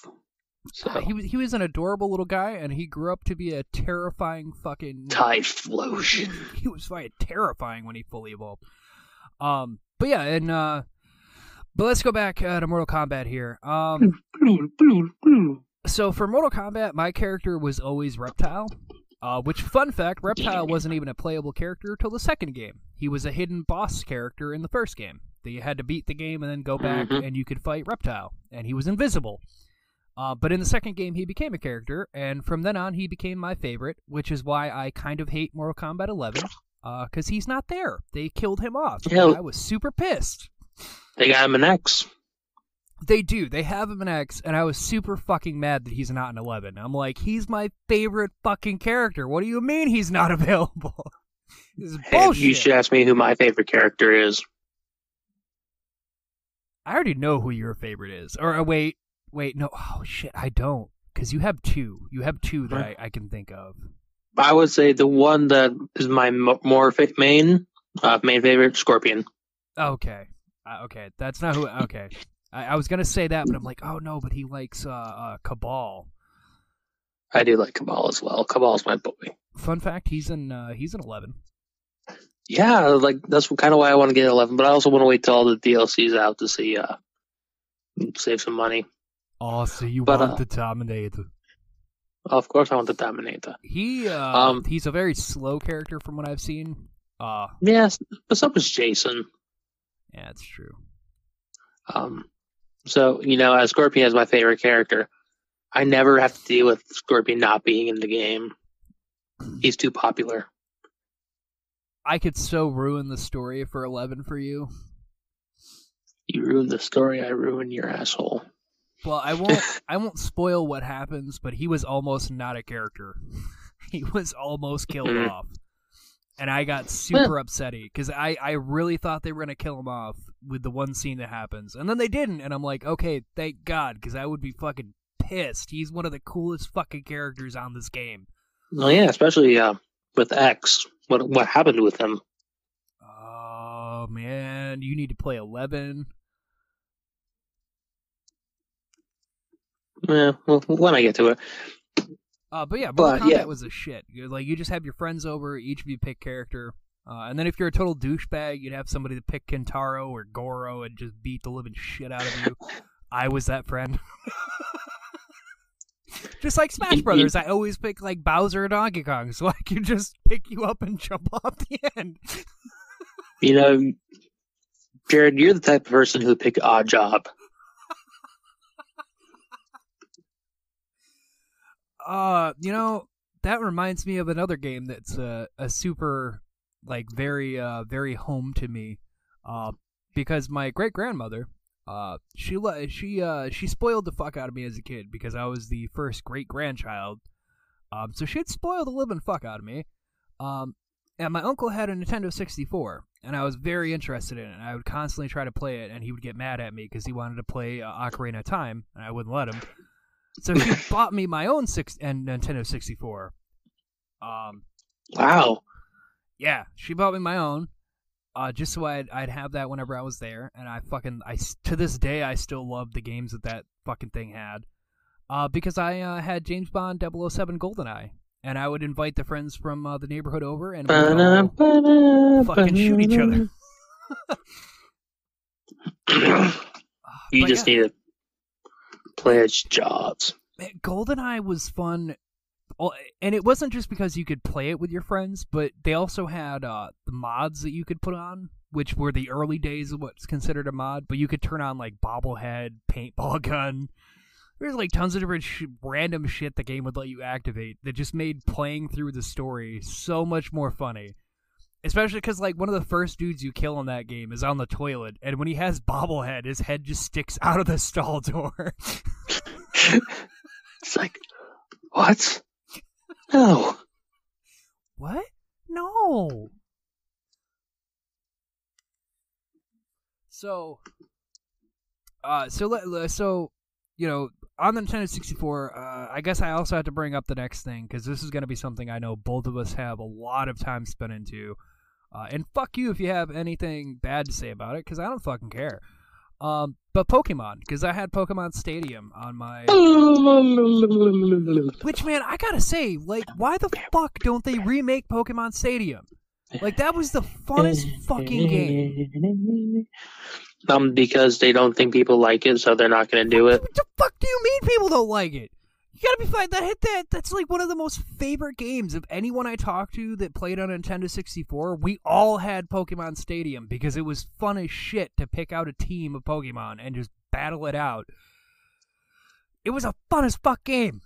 So Uh, he was he was an adorable little guy, and he grew up to be a terrifying fucking. Typhlosion. [laughs] he was fucking terrifying when he fully evolved. Um, but yeah, and uh, but let's go back uh, to Mortal Kombat here. Um, so for Mortal Kombat, my character was always Reptile. Uh, which fun fact, Reptile wasn't even a playable character till the second game. He was a hidden boss character in the first game. That you had to beat the game and then go back Mhm. and you could fight Reptile, and he was invisible. Uh, but in the second game, he became a character, and from then on, he became my favorite, which is why I kind of hate Mortal Kombat 11, because he's not there. They killed him off. Yeah. and I was super pissed. They got him an X. They do. They have him in X, and I was super fucking mad that he's not in 11. I'm like, he's my favorite fucking character. What do you mean he's not [laughs] available? this is Hey, bullshit. you should ask me who my favorite character is. I already know who your favorite is. Or uh, wait, wait, no. Oh shit, I don't. Because you have two. You have two that I, I can think of. I would say the one that is my more fa- main, uh, main favorite, Scorpion. Okay. Uh, okay, that's not who. Okay, I, I was gonna say that, but I'm like, oh no, but he likes uh, uh Kabal. I do like Kabal as well. Kabal's my boy. Fun fact: he's in uh, he's in eleven. Yeah, like that's kind of why I want to get 11, but I also want to wait till all the DLCs out to see, uh, save some money. Oh, so you But, want uh, the Terminator? Of course, I want the Terminator. He uh, um, he's a very slow character from what I've seen. Uh, Yes, but so was Jason. yeah, that's true. Um, so you know, as Scorpion is my favorite character, I never have to deal with Scorpion not being in the game. [clears throat] He's too popular. I could so ruin the story for Eleven for you. You ruined the story. I ruined your asshole. Well, I won't. I won't spoil what happens, but he was almost not a character. [laughs] he was almost killed Mhm. off, and I got super upsetty because I I really thought they were gonna kill him off with the one scene that happens, and then they didn't, and I'm like, okay, thank God, because I would be fucking pissed. He's one of the coolest fucking characters on this game. Well, yeah, especially uh, with X. What what happened with him? Oh man, you need to play Eleven. Yeah, well, when I get to it. Uh, but yeah, Mortal But, Kombat yeah. was a shit. You're, like you just have your friends over, each of you pick character, uh, and then if you're a total douchebag, you'd have somebody to pick Kintaro or Goro and just beat the living shit out of you. I was that friend. [laughs] just like Smash Brothers, I always pick like Bowser or Donkey Kong, so I can just pick you up and [laughs] jump off the end. You know, Jared, you're the type of person who would pick Oddjob. Uh, you know, that reminds me of another game that's uh, a super, like, very, uh, very home to me. Uh, because my great grandmother, uh, she she uh she spoiled the fuck out of me as a kid because I was the first great grandchild. Um, so she'd spoil the living fuck out of me. Um, and my uncle had a Nintendo 64, and I was very interested in it. And I would constantly try to play it, and he would get mad at me because he wanted to play uh, Ocarina of Time, and I wouldn't let him. So she [laughs] bought me my own six and Nintendo 64. Um, Wow. yeah, she bought me my own, uh, just so I'd I'd have that whenever I was there. And I fucking I to this day I still love the games that that fucking thing had, uh, because I uh, had James Bond 007 GoldenEye, and I would invite the friends from uh, the neighborhood over, and we would all fucking shoot each other. [laughs] [laughs] you But just yeah. need to pledge jobs. GoldenEye was fun, Oh, and it wasn't just because you could play it with your friends, but they also had uh, the mods that you could put on, which were the early days of what's considered a mod. But you could turn on like bobblehead, paintball [laughs] gun. There's like tons of different sh- random shit the game would let you activate that just made playing through the story so much more funny. Especially because like one of the first dudes you kill in that game is on the toilet, and when he has bobblehead, his head just sticks [laughs] out of the stall door. [laughs] It's like, what? No. What? No. So, uh, so let so you know on the Nintendo 64, uh, I guess I also have to bring up the next thing because this is going to be something I know both of us have a lot of time spent into. Uh, and fuck you if you have anything bad to say about it because I don't fucking care. Um, but Pokemon because I had Pokemon Stadium on my. [laughs] Which man, I gotta say, like, why the fuck don't they remake Pokemon Stadium? Like that was the funnest fucking game. Um, because they don't think people like it, so they're not going to do it. What the fuck do you mean people don't like it? You gotta be fine. That hit that. That's like one of the most favorite games of anyone I talked to that played on Nintendo 64. We all had Pokemon Stadium because it was fun as shit to pick out a team of Pokemon and just battle it out. It was a fun as fuck game.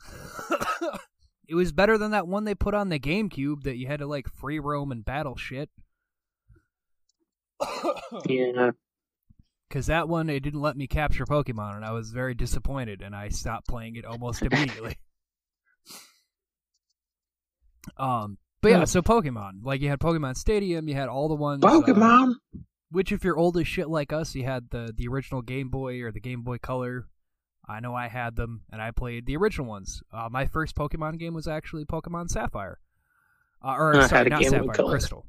[coughs] it was better than that one they put on the GameCube that you had to like free roam and battle shit. [coughs] Yeah. Because that one it didn't let me capture Pokemon, and I was very disappointed, and I stopped playing it almost [laughs] immediately. um, but yeah, Yeah. so Pokemon, like you had Pokemon Stadium, you had all the ones. uh, Pokemon. which, if you're old as shit like us, you had the the original Game Boy or the Game Boy Color. I know I had them, and I played the original ones. Uh, my first Pokemon game was actually Pokemon Sapphire, uh, or sorry, not Game Sapphire, Color. Crystal.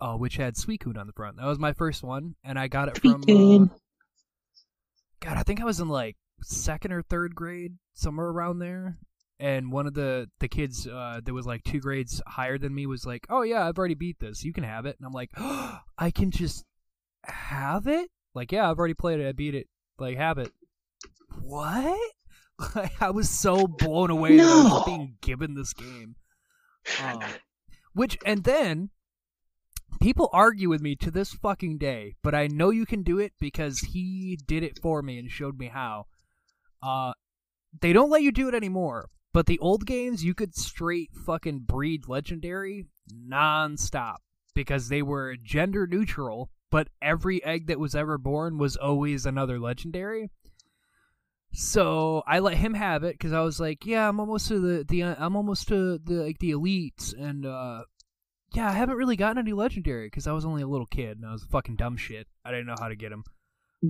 Uh, which had Suicune on the front. That was my first one, and I got it from. Uh, God, I think I was in like second or third grade, somewhere around there. And one of the the kids uh, that was like two grades higher than me was like, "Oh yeah, I've already beat this. You can have it." And I'm like, oh, "I can just have it? Like, yeah, I've already played it. I beat it. Like, have it." What? [laughs] Like, I was so blown away that I was being given this game. [laughs] Um, which and then people argue with me to this fucking day, but I know you can do it because he did it for me and showed me how. Uh, they don't let you do it anymore. But the old games, you could straight fucking breed legendary non-stop. because they were gender neutral, but every egg that was ever born was always another legendary. So I let him have it because I was like, yeah, I'm almost to the the I'm almost to the like the elites, and uh, yeah, I haven't really gotten any legendary because I was only a little kid and I was fucking dumb shit. I didn't know how to get them.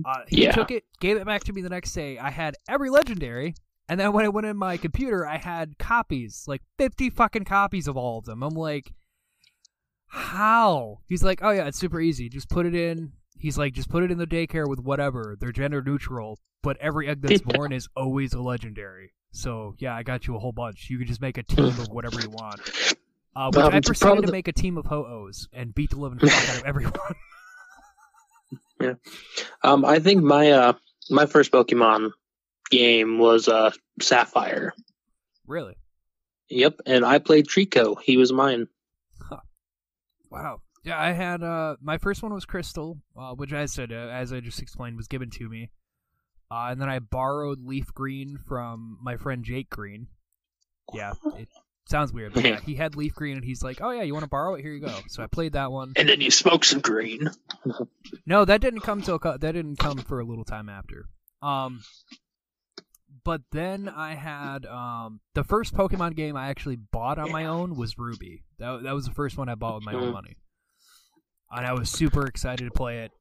Uh, he Yeah. took it, gave it back to me the next day. I had every legendary, and then when I went in my computer, I had copies, like fifty fucking copies of all of them. I'm like, how? He's like, oh yeah, it's super easy. Just put it in. He's like, just put it in the daycare with whatever. They're gender neutral, but every egg that's [laughs] born is always a legendary. So yeah, I got you a whole bunch. You can just make a team of whatever you want. Uh, which Um, I proceeded to the- make a team of ho-ohs and beat the living fuck out of everyone. [laughs] Um, I think my uh my first Pokemon game was uh Sapphire. really? Yep, and I played Treecko. He was mine. Wow. Yeah, I had uh my first one was Crystal, uh, which I said uh, as I just explained was given to me. Uh, and then I borrowed Leaf Green from my friend Jake Green. Yeah, it sounds weird, but yeah, [laughs] he had Leaf Green and he's like, "Oh yeah, you want to borrow it? Here you go." So I played that one. And then you smoke some green. No, that didn't come till that didn't come for a little time after. Um, but then I had um the first Pokemon game I actually bought on my own was Ruby. That that was the first one I bought with my own Mhm. money, and I was super excited to play it.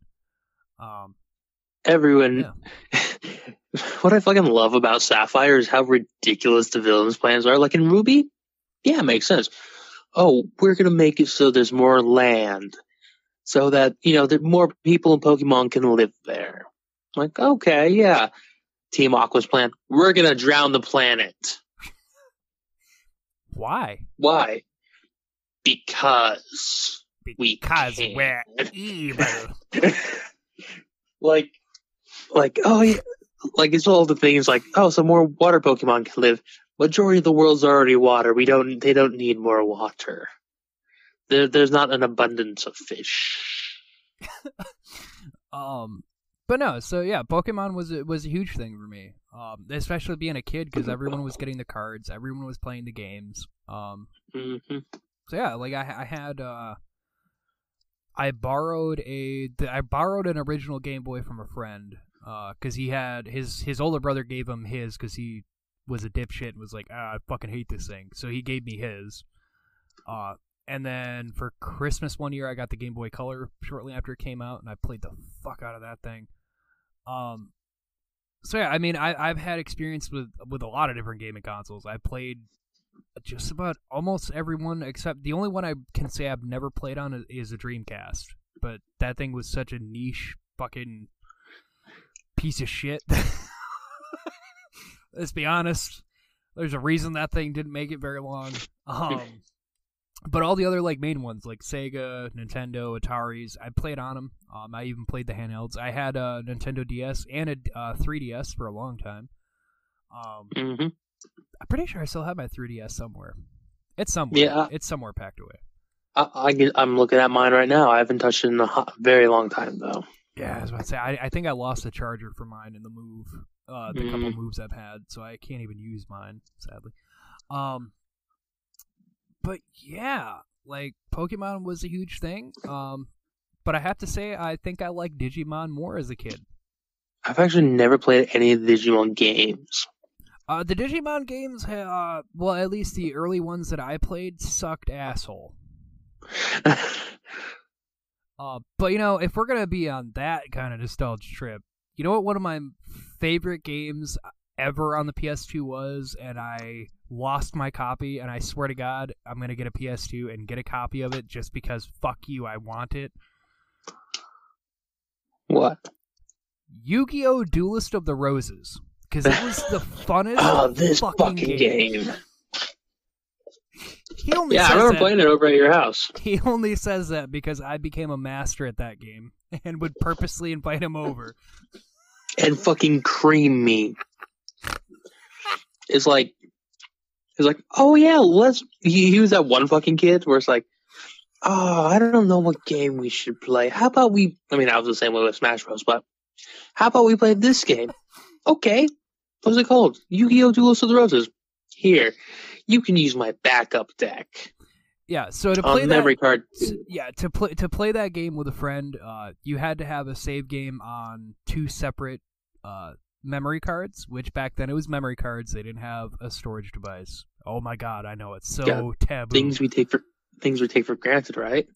Um, Everyone. [laughs] what I fucking love about Sapphire is how ridiculous the villains' plans are. Like in Ruby, yeah, it makes sense. Oh, we're gonna make it so there's more land, so that you know that more people in Pokemon can live there. Like, okay, yeah. Team Aqua's plan. We're gonna drown the planet. why? Why? Because we Because can. we're evil. [laughs] like, like, oh yeah, like it's all the things like, oh, so more water Pokemon can live. Majority of the world's already water. We don't, they don't need more water. There, there's not an abundance of fish. [laughs] Um, but no, so yeah, Pokemon was a, was a huge thing for me. Um, especially being a kid because everyone was getting the cards, everyone was playing the games. Um, hmm so yeah, like I I had uh, I borrowed a I borrowed an original Game Boy from a friend because he had his his older brother gave him his because he was a dipshit and was like ah, I fucking hate this thing, so he gave me his. Uh, and then for Christmas one year, I got the Game Boy Color shortly after it came out, and I played the fuck out of that thing. Um, so yeah, I mean, I I've had experience with with a lot of different gaming consoles. I played just about almost everyone except the only one I can say I've never played on is, is a Dreamcast. But that thing was such a niche fucking piece of shit. [laughs] Let's be honest. There's a reason that thing didn't make it very long. [laughs] Um, but all the other like main ones like Sega, Nintendo, Ataris, I played on them. Um, I even played the handhelds. I had a Nintendo DS and a uh, 3DS for a long time. Um, hmm I'm pretty sure I still have my 3DS somewhere. It's somewhere. Yeah. It's somewhere packed away. I, I, i'm looking at mine right now. I haven't touched it in a ho- very long time though. Yeah, I was about to say. I, I think I lost the charger for mine in the move. Uh, the couple Mm. moves I've had, so I can't even use mine, sadly. Um, but yeah, like Pokemon was a huge thing. Um, but I have to say, I think I liked Digimon more as a kid. I've actually never played any of the Digimon games. Uh, the Digimon games, uh, well, at least the early ones that I played sucked asshole. [laughs] Uh, but you know, if we're gonna be on that kind of nostalgia trip, you know what? One of my favorite games ever on the PS2 was, and I lost my copy. And I swear to God, I'm gonna get a PS2 and get a copy of it just because fuck you, I want it. what? Yu-Gi-Oh! Duelist of the Roses, because it was the [laughs] funnest Oh, this fucking, fucking game. game. He only Yeah, I remember that- playing it over at your house. [laughs] He only says that because I became a master at that game [laughs] and would purposely invite him over. And fucking cream me. It's like, it's like, oh yeah, let's. He, he was that one fucking kid where it's like, oh, I don't know what game we should play. How about we? I mean, I was the same way with Smash Bros. But how about we play this game? Okay, what's it called? Yu-Gi-Oh! Duelist of the Roses. Here, you can use my backup deck. Yeah, so to play on that, memory card. yeah, to play to play that game with a friend, uh, you had to have a save game on two separate uh, memory cards. Which back then it was memory cards. They didn't have a storage device. Oh my god, I know it's so Yeah, taboo. Things we take for things we take for granted, right?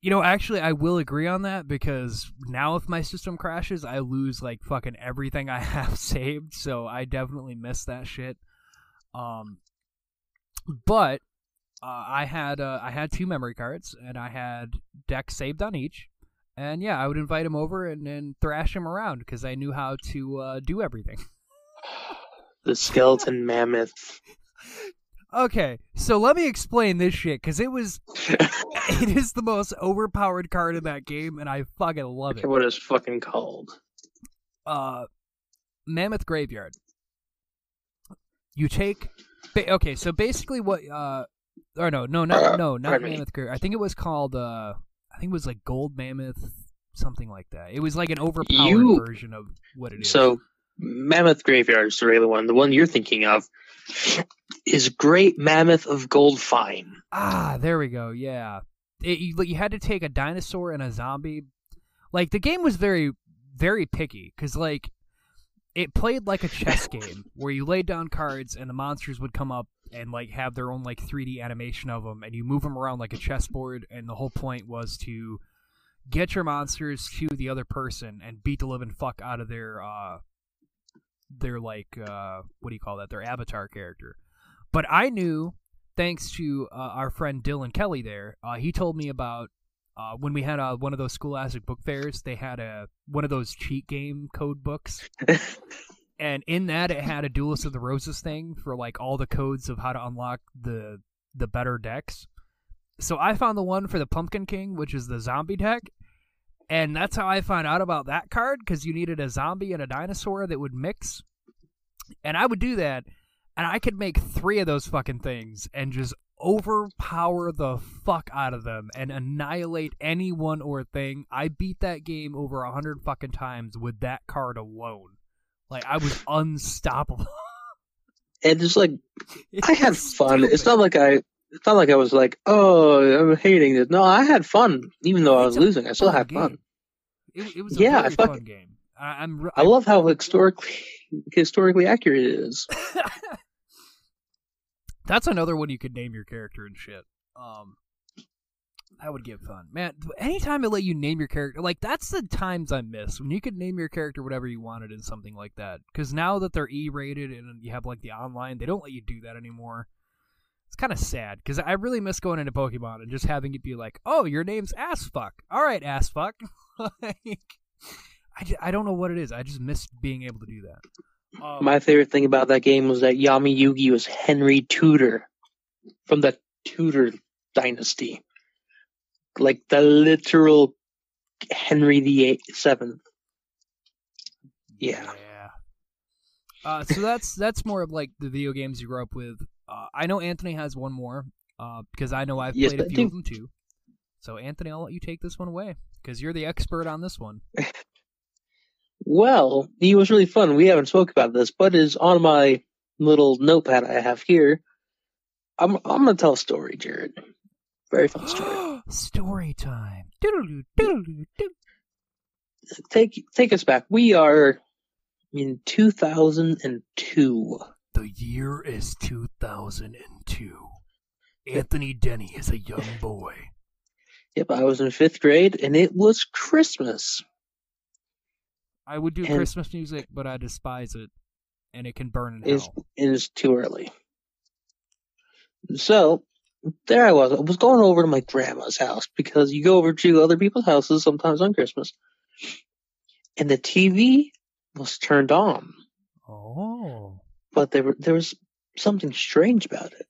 You know, actually, I will agree on that because now if my system crashes, I lose like fucking everything I [laughs] have saved. So I definitely miss that shit. Um, but uh, I had uh, I had two memory cards and I had decks saved on each. And yeah, I would invite him over and, and thrash him around because I knew how to uh, do everything. [laughs] The skeleton mammoth. Okay, so let me explain this shit because it was [laughs] it is the most overpowered card in that game, and I fucking love it. what it's fucking called. uh mammoth graveyard you take okay so basically what uh or no no not Uh, no not mammoth graveyard i think it was called uh i think it was like gold mammoth something like that it was like an overpowered You- version of what it is So, Mammoth Graveyard is the regular one. The one you're thinking of is Great Mammoth of Goldfine. ah there we go yeah it, you, you had to take a dinosaur and a zombie like the game was very very picky because like it played like a chess [laughs] game where you laid down cards and the monsters would come up and like have their own like 3D animation of them and you move them around like a chessboard and the whole point was to get your monsters to the other person and beat the living fuck out of their uh their like uh what do you call that? Their avatar character. But I knew thanks to uh, our friend Dylan Kelly there uh, he told me about uh, when we had uh, one of those scholastic book fairs they had a one of those cheat game code books [laughs] and in that it had a duelist of the roses thing for like all the codes of how to unlock the the better decks. So i found the one for the pumpkin king which is the zombie deck and that's how i found out about that card because you needed a zombie and a dinosaur that would mix. And i would do that and i could make three of those fucking things and just overpower the fuck out of them and annihilate anyone or thing. I beat that game over a hundred fucking times with that card alone like I was unstoppable. [laughs] And it's like I had It's fun. It's not like I. It's not like I was like, oh, I'm hating this. No, I had fun, even though I was losing. I still had game. fun. It, it was a Yeah, I fun game. I, I'm. re- I love how historically historically accurate it is. [laughs] That's another one you could name your character and shit. Um, that would give fun, man. Anytime they let you name your character, like that's the times I miss when you could name your character whatever you wanted in something like that. Because now that they're E-rated and you have like the online, they don't let you do that anymore. It's kind of sad because I really miss going into Pokemon and just having it be like, "Oh, your name's Ass Fuck." All right, Ass Fuck. [laughs] like, I, I don't know what it is. I just miss being able to do that. Um, My favorite thing about that game was that Yami Yugi was Henry Tudor from the Tudor dynasty, like the literal Henry the Eighth, Seventh. Yeah. Yeah. Uh, so that's that's more of like the video games you grew up with. Uh, I know Anthony has one more uh, because I know I've Yes, played a few do. of them too. So Anthony, I'll let you take this one away because you're the expert on this one. [laughs] Well, it was really fun. We haven't spoke about this, but is on my little notepad I have here. I'm I'm gonna tell a story, Jared. Very fun story. Story time. Doodaloo, doodaloo, doo. take take us back. We are in 2002. The year is 2002. Anthony Denny is a young [laughs] boy. Yep, I was in fifth grade, and it was Christmas. I would do And- Christmas music, but I despise it, and it can burn in Is hell. it is too early. So there I was. I was going over to my grandma's house because you go over to other people's houses sometimes on Christmas, and the TV was turned on, Oh. but there were, there was something strange about it,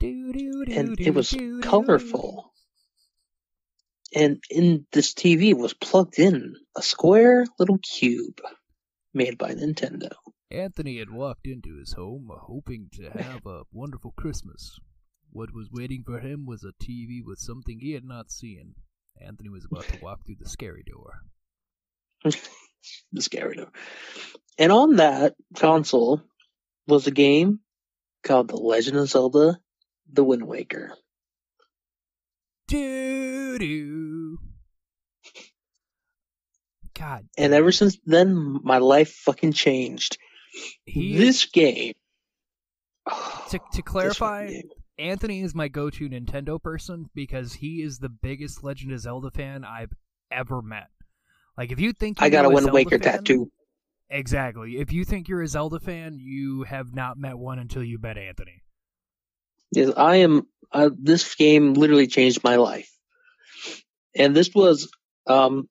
Do, do, do, and it was colorful. And in this TV was plugged in a square little cube made by Nintendo. Anthony had walked into his home hoping to have a wonderful Christmas. What was waiting for him was a TV with something he had not seen. Anthony was about to walk through the scary door. [laughs] the scary door. And on that console was a game called The Legend of Zelda The Wind Waker. Doo doo. God, And ever since then, my life fucking changed. He this game. [sighs] to to clarify. Anthony is my go-to Nintendo person because he is the biggest Legend of Zelda fan I've ever met. Like, if you think I got a Wind Waker fan- tattoo. Exactly. If you think you're a Zelda fan, you have not met one until you met Anthony. Yes, I am. Uh, this game literally changed my life, and this was. Um,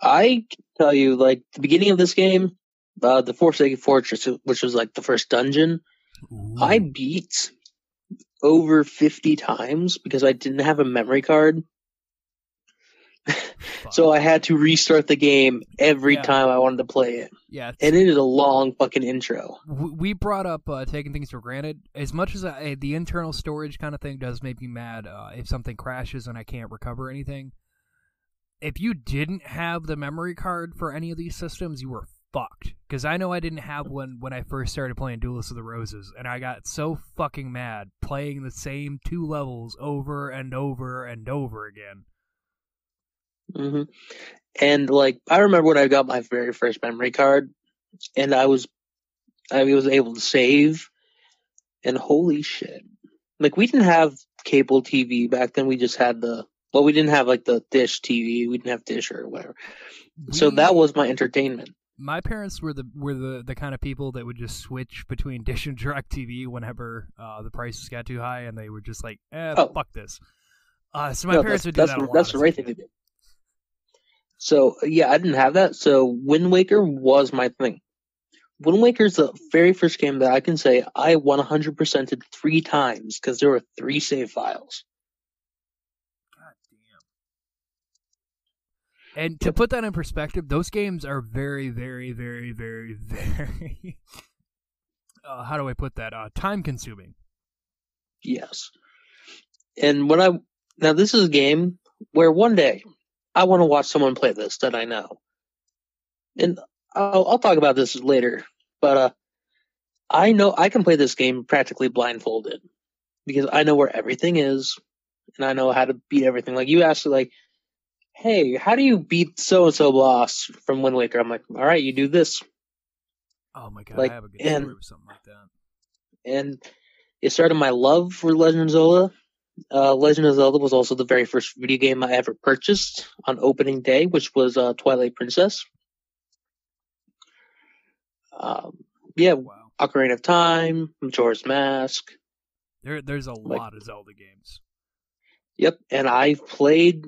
I tell you, like the beginning of this game, uh, the Forsaken Fortress, which was like the first dungeon, I beat over fifty times because I didn't have a memory card, [laughs] so I had to restart the game every Yeah. time I wanted to play it, yeah, and it is a long fucking intro. we brought up uh, taking things for granted. As much as I, the internal storage kind of thing does make me mad uh, if something crashes and I can't recover anything. If you didn't have the memory card for any of these systems, you were fucked. Because I know I didn't have one when I first started playing Duelist of the Roses, and I got so fucking mad playing the same two levels over and over and over again. hmm And like, I remember when I got my very first memory card, and I was, I was able to save, and holy shit! Like, we didn't have cable TV back then. We just had the, well, we didn't have like the dish TV. We didn't have dish or whatever. So that was my entertainment. My parents were the were the, the kind of people that would just switch between [laughs] Dish and DirecTV whenever uh, the prices got too high, and they were just like, "Eh, Oh. fuck this." Uh, so my No, parents would do that's, that. That's the right thing to do. So yeah, I didn't have that. So Wind Waker was my thing. Wind Waker is the very first game that I can say I 100%ed three times because there were three save files. God damn. And to put that in perspective, those games are very, very, very, very, [laughs] very. uh, how do I put that? Uh, time consuming. Yes. And when I now this is a game where one day I want to watch someone play this that I know, and I'll, I'll talk about this later. But uh, I know I can play this game practically blindfolded because I know where everything is, and I know how to beat everything. Like you asked, like, "Hey, how do you beat so and so boss from Wind Waker?" I'm like, "All right, you do this." Oh my god, Like, I have a good and- story with something like that. and it started my love for Legend of Zelda. Uh, Legend of Zelda was also the very first video game I ever purchased on opening day, which was uh, Twilight Princess. Um, yeah, Wow, Ocarina of Time, Majora's Mask. there, there's a Like- lot of Zelda games. Yep, and I've played.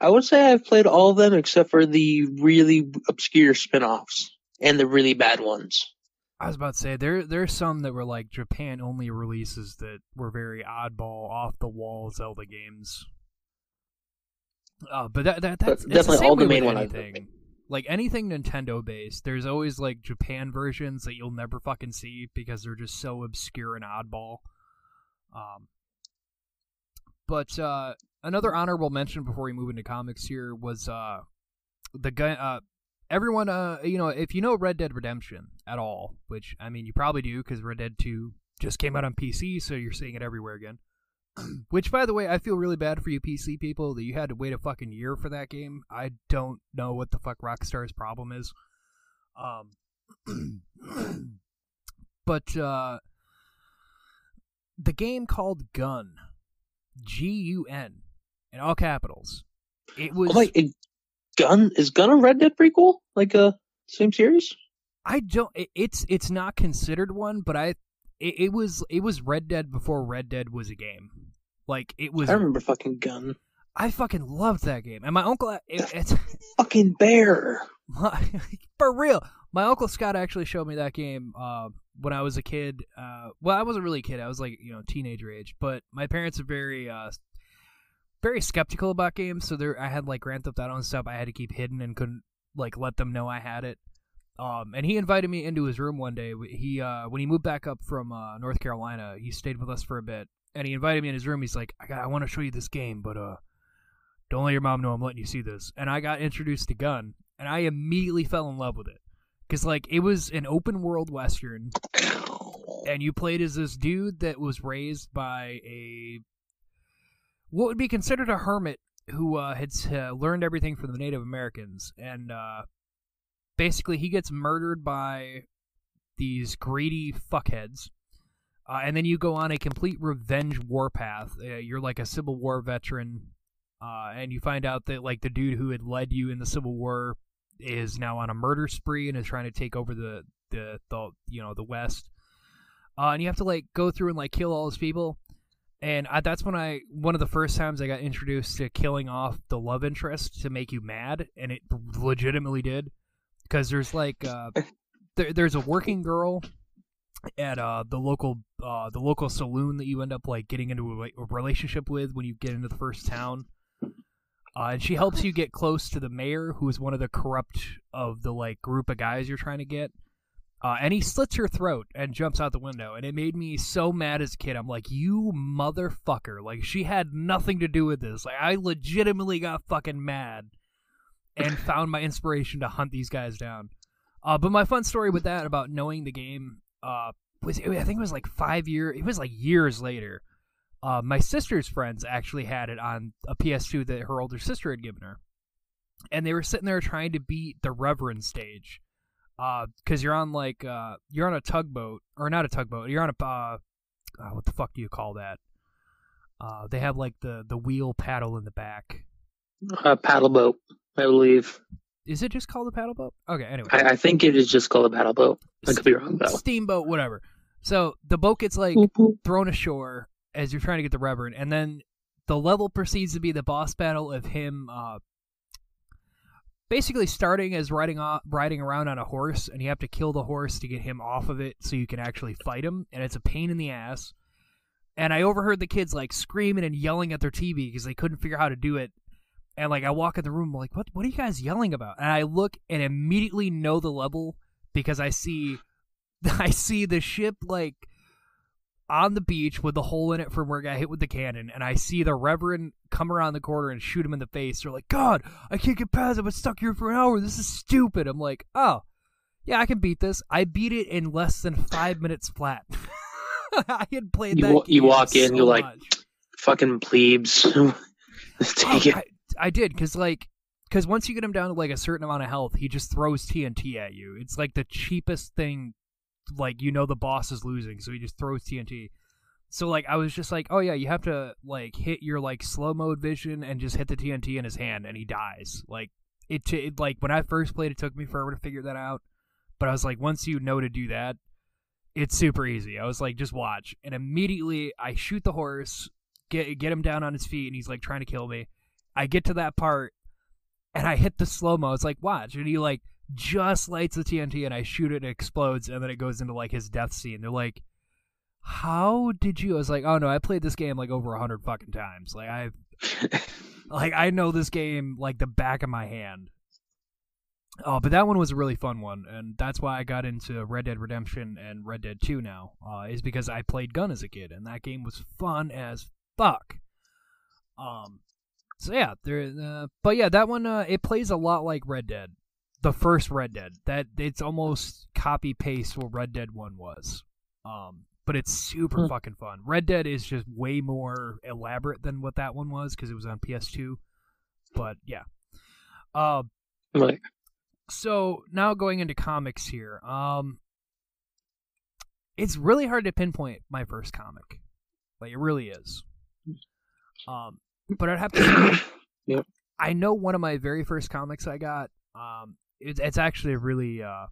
I would say I've played all of them except for the really obscure spin-offs and the really bad ones. I was about to say there there are some that were like Japan only releases that were very oddball, off the wall Zelda games. Uh, but that, that that's But it's the definitely all the main one anything. Like anything Nintendo based, there's always like Japan versions that you'll never fucking see because they're just so obscure and oddball. Um, but uh, another honorable mention before we move into comics here was uh, the gun. Uh, everyone, uh, you know, if you know Red Dead Redemption at all, which I mean, you probably do because Red Dead Two just came out on PC, so you're seeing it everywhere again. [clears throat] which, by the way, I feel really bad for you PC people that you had to wait a fucking year for that game. I don't know what the fuck Rockstar's problem is. Um, [clears throat] but uh, the game called Gun, G U N, in all capitals. It was. Oh my, it, Gun is Gun a Red Dead prequel? Like a same series? I don't. It, it's it's not considered one, but I. It, it was it was Red Dead before Red Dead was a game. Like it was. I remember fucking Gun. I fucking loved that game, and my uncle. It, it's [laughs] Fucking bear. my, [laughs] for real. My uncle Scott actually showed me that game uh, when I was a kid. Uh, well, I wasn't really a kid. I was like you know teenager age. But my parents are very uh, very skeptical about games, so there I had like Grand Theft Auto and stuff. I had to keep hidden and couldn't like let them know I had it. Um, and he invited me into his room one day. He uh, when he moved back up from uh, North Carolina, he stayed with us for a bit, and he invited me in his room. He's like, "I I want to show you this game, but uh, don't let your mom know I'm letting you see this." And I got introduced to Gun, and I immediately fell in love with it because like it was an open world western, and you played as this dude that was raised by a what would be considered a hermit who uh, had uh, learned everything from the Native Americans, and uh, basically he gets murdered by these greedy fuckheads. Uh, and then you go on a complete revenge warpath. Uh, you're like a Civil War veteran, uh, and you find out that like the dude who had led you in the Civil War is now on a murder spree and is trying to take over the the, the you know the West. And you have to like go through and like kill all those people. And I, that's when I one of the first times I got introduced to killing off the love interest to make you mad, and it legitimately did. Because there's like uh, [laughs] there, there's a working girl at uh, the local uh, the local saloon that you end up like getting into a, a relationship with when you get into the first town. Uh, and she helps you get close to the mayor, who is one of the corrupt of the like group of guys you're trying to get. Uh, and he slits her throat and jumps out the window, and it made me so mad as a kid. I'm like, you motherfucker! Like she had nothing to do with this. Like I legitimately got fucking mad and [laughs] found my inspiration to hunt these guys down. Uh, but my fun story with that about knowing the game uh, was I think it was like five years. It was like years later. Uh, my sister's friends actually had it on a PS2 that her older sister had given her, and they were sitting there trying to beat the Reverend stage, because you're on like uh, you're on a tugboat or not a tugboat. You're on a uh, uh, what the fuck do you call that? Uh, they have like the the wheel paddle in the back. A paddle boat, I believe. Is it just called a paddle boat? Okay, anyway. I, I think it is just called a paddle boat. I could be wrong though. Steamboat, whatever. So the boat gets like thrown ashore as you're trying to get the Reverend, and then the level proceeds to be the boss battle of him uh, basically starting as riding riding around on a horse, and you have to kill the horse to get him off of it so you can actually fight him, and it's a pain in the ass. And I overheard the kids like screaming and yelling at their TV because they couldn't figure out how to do it. And like I walk in the room, like, what? What are you guys yelling about? And I look and immediately know the level because I see, [laughs] I see the ship like on the beach with the hole in it from where I got hit with the cannon, and I see the Reverend come around the corner and shoot him in the face. They're like, God, I can't get past it. I've been stuck here for an hour. This is stupid. I'm like, oh, yeah, I can beat this. I beat it in less than five minutes flat. [laughs] I had played You that. you walk in, so you're like, much. Fucking plebes. [laughs] Take Oh, it. I, I did because like because once you get him down to like a certain amount of health, he just throws TNT at you. It's like the cheapest thing. Like you know the boss is losing, so he just throws TNT. So like I was just like, oh yeah, you have to like hit your like slow mode vision and just hit the TNT in his hand, and he dies. Like it, t- it like when I first played, it took me forever to figure that out. But I was like, once you know to do that, it's super easy. I was like, just watch, and immediately I shoot the horse, get get him down on his feet, and he's like trying to kill me. I get to that part, and I hit the slow mo. It's like watch, and he like just lights the TNT, and I shoot it, and it explodes, and then it goes into like his death scene. They're like, "How did you?" I was like, "Oh no, I played this game like over a hundred fucking times. Like I, [laughs] like I know this game like the back of my hand." Oh, but that one was a really fun one, and that's why I got into Red Dead Redemption and Red Dead 2 now, uh, is because I played Gun as a kid, and that game was fun as fuck. Um, so yeah, there. Uh, but yeah, that one uh, it plays a lot like Red Dead, the first Red Dead. That it's almost copy paste what Red Dead One was. Um, but it's super Hmm. fucking fun. Red Dead is just way more elaborate than what that one was because it was on PS2. But yeah. Uh, Like, so now going into comics here um it's really hard to pinpoint my first comic like it really is um but i'd have to [coughs] Yep. i know one of my very first comics i got um it's, it's actually a really uh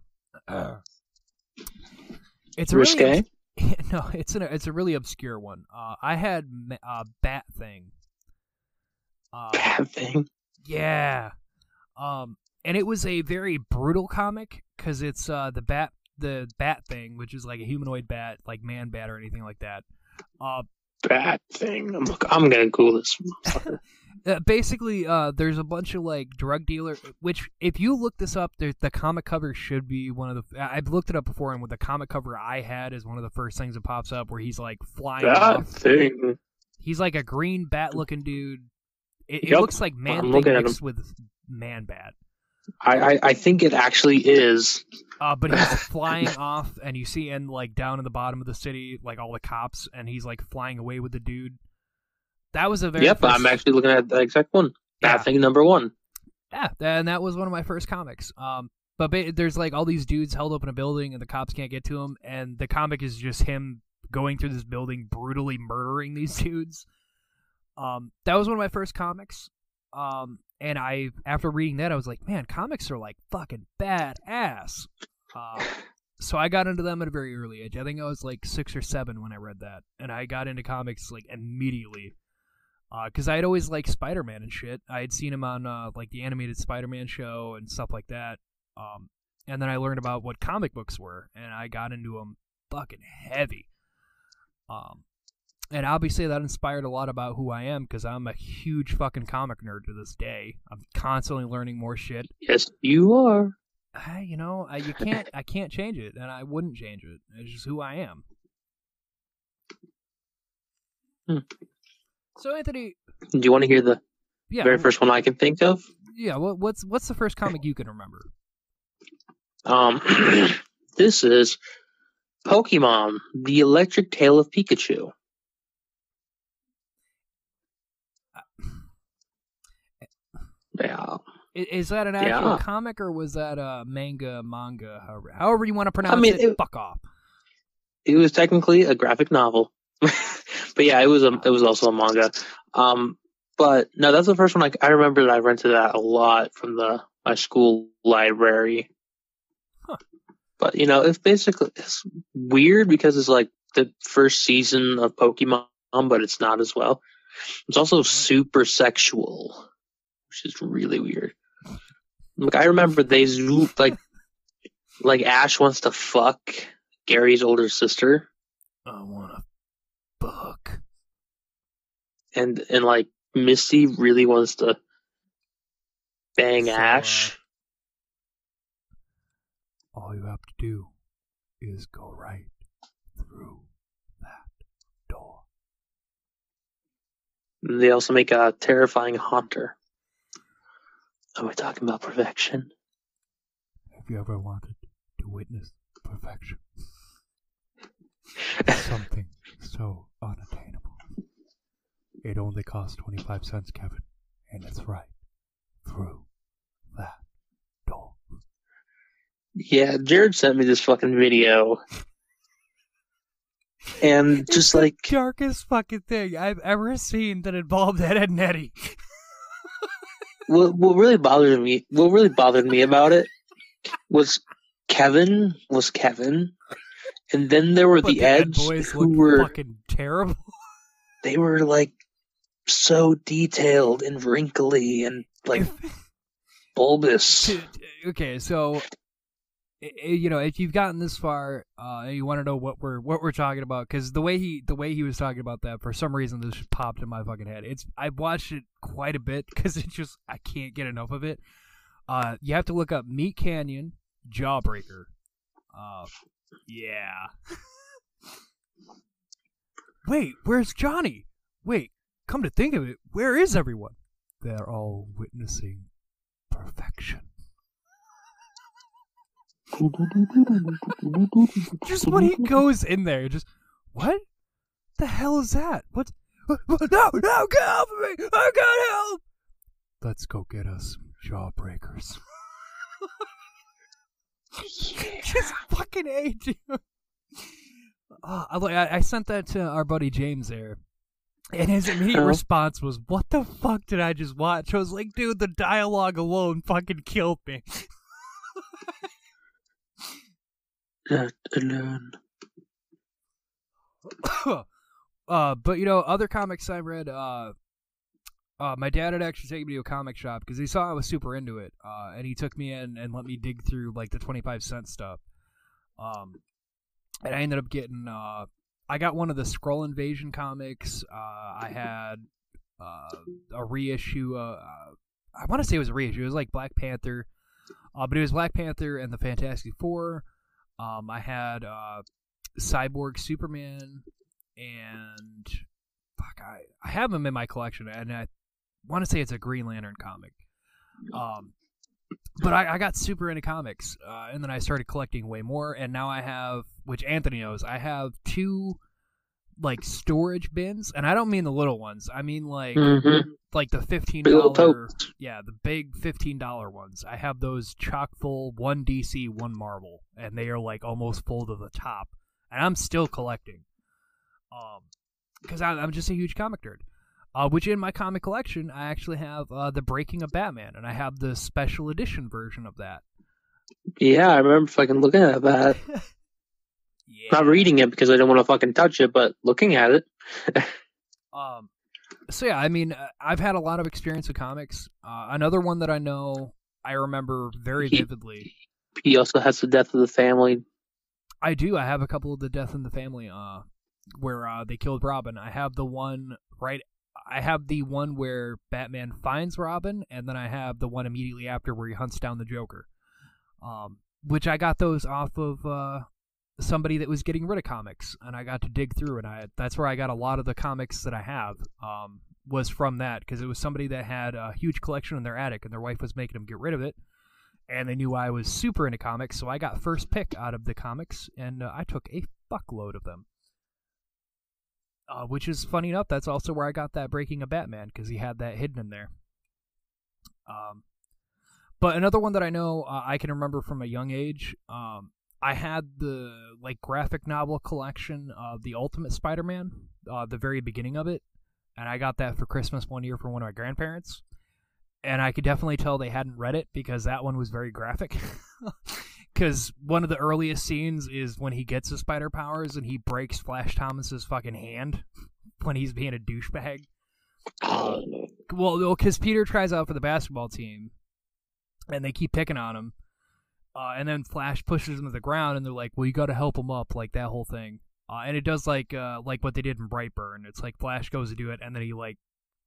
it's a really risque. obs- [laughs] no it's an, it's a really obscure one uh i had uh bat thing uh Bad thing. yeah. Um, and it was a very brutal comic because it's uh the bat the bat thing, which is like a humanoid bat, like man bat or anything like that. Uh, Bad thing. I'm, I'm gonna Google this. [laughs] uh, basically, uh, there's a bunch of like drug dealer. Which, if you look this up, there, the comic cover should be one of the. I've looked it up before, and with the comic cover I had is one of the first things that pops up where he's like flying. Bad off. thing. He's like a green bat looking dude. It, it looks like man thing mixed with man bat. I, I, I think it actually is. Uh, but he's [laughs] flying off, and you see, and like down in the bottom of the city, like all the cops, and he's like flying away with the dude. That was a very Yep, first- I'm actually looking at the exact one. Yeah. Bad thing number one. Yeah, and that was one of my first comics. Um, but ba- there's like all these dudes held up in a building, and the cops can't get to him, and the comic is just him going through this building, brutally murdering these [laughs] dudes. Um, that was one of my first comics. Um, and I, after reading that, I was like, man, comics are like fucking badass. Uh, [laughs] so I got into them at a very early age. I think I was like six or seven when I read that, and I got into comics like immediately Uh, because I had always liked Spider Man and shit. I had seen him on uh, like the animated Spider Man show and stuff like that. Um, and then I learned about what comic books were, and I got into them fucking heavy. Um, and obviously that inspired a lot about who I am because I'm a huge fucking comic nerd to this day. I'm constantly learning more shit. Yes, you are. I, you know, I, you can't, I can't change it, and I wouldn't change it. It's just who I am. Hmm. So Anthony, Do you want to hear the yeah, very first one I can think of? yeah. What, what's what's the first comic you can remember? Um, [clears throat] this is Pokemon: The Electric Tale of Pikachu. Yeah, I- Is that an actual Yeah. comic or was that a manga, manga, however, however you want to pronounce mean, it, it- Fuck off. it was technically a graphic novel, [laughs] but yeah, it was a it was also a manga. Um, but no, that's the first one. Like I remember that I rented that a lot from the my school library. Huh. But you know, it's basically it's weird because it's like the first season of Pokemon, but it's not as well. It's also super sexual, which is really weird. Like I remember they zoo like like Ash wants to fuck Gary's older sister, I want to fuck. and and like Misty really wants to bang So, uh, Ash. All you have to do is go right through that door. And They also make a terrifying haunter. Are we talking about perfection? Have you ever wanted to witness perfection? [laughs] Something so unattainable. It only costs 25 cents, Kevin, and it's right through that door. Yeah, Jared sent me this fucking video. And just like darkest fucking thing I've ever seen that involved Ed, Ed and Eddie. What what really bothered me what really bothered me about it was Kevin was Kevin. And then there were But the Ed Eds boys who were fucking terrible. [laughs] they were like so detailed and wrinkly and like [laughs] bulbous. Okay, so you know, if you've gotten this far uh, you want to know what we're what we're talking about, because the way he the way he was talking about that, for some reason, this just popped in my fucking head. It's I've watched it quite a bit [laughs] because it just I can't get enough of it. Uh, you have to look up Meat Canyon Jawbreaker. Uh, yeah. [laughs] Wait, where's Johnny? Wait, come to think of it, where is everyone? They're all witnessing perfection. Just when he goes in there, just what the hell is that? What? No, no, get help of me! I got help. Let's go get us jawbreakers. [laughs] [laughs] just fucking a dude. Uh, I, I sent that to our buddy James there. And his immediate Oh. response was, "What the fuck did I just watch?" I was like, "Dude, the dialogue alone fucking killed me." [laughs] Not alone. [coughs] uh, but you know, other comics I read. Uh, uh, my dad had actually taken me to a comic shop because he saw I was super into it, uh, and he took me in and let me dig through like the twenty five cent stuff. Um, and I ended up getting. Uh, I got one of the Skrull Invasion comics. Uh, I had uh, a reissue. Uh, uh, I want to say it was a reissue. It was like Black Panther, uh, but it was Black Panther and the Fantastic Four. Um, I had uh, Cyborg Superman, and fuck, I I have them in my collection, and I want to say it's a Green Lantern comic. Um, but I, I got super into comics, uh, and then I started collecting way more, and now I have, which Anthony knows, I have two like storage bins, and I don't mean the little ones. I mean like hmm like the fifteen dollar, yeah, the big fifteen dollar ones. I have those chock full, one DC, one Marvel, and they are like almost full to the top, and I'm still collecting, um, because I'm just a huge comic nerd. Uh, which in my comic collection, I actually have uh, the Breaking of Batman, and I have the special edition version of that. Yeah, I remember fucking looking at that. [laughs] Yeah. Not reading it because I don't want to fucking touch it, but looking at it. [laughs] Um, so yeah, I mean, uh, I've had a lot of experience with comics. Uh, another one that I know I remember very He- vividly. He also has the death of the family. I do. I have a couple of the Death in the Family, uh, where uh, they killed Robin. I have the one right. I have the one where Batman finds Robin, and then I have the one immediately after where he hunts down the Joker. Um, which I got those off of uh, somebody that was getting rid of comics, and I got to dig through, and I that's where I got a lot of the comics that I have. Um, was from that because it was somebody that had a huge collection in their attic, and their wife was making them get rid of it and they knew I was super into comics, so I got first pick out of the comics, and uh, I took a fuckload of them. Uh, which is funny enough. That's also where I got that Breaking of Batman because he had that hidden in there. Um, but another one that I know uh, I can remember from a young age. Um, I had the like graphic novel collection of the Ultimate Spider-Man, uh, the very beginning of it, and I got that for Christmas one year from one of my grandparents and I could definitely tell they hadn't read it because that one was very graphic. [laughs] Because one of the earliest scenes is when he gets his spider powers and he breaks Flash Thompson's fucking hand [laughs] when he's being a douchebag. [laughs] Well, because Peter tries out for the basketball team, and they keep picking on him, uh, and then Flash pushes him to the ground, and they're like, "Well, you got to help him up," like that whole thing. Uh, and it does like uh, like what they did in Brightburn. It's like Flash goes to do it, and then he like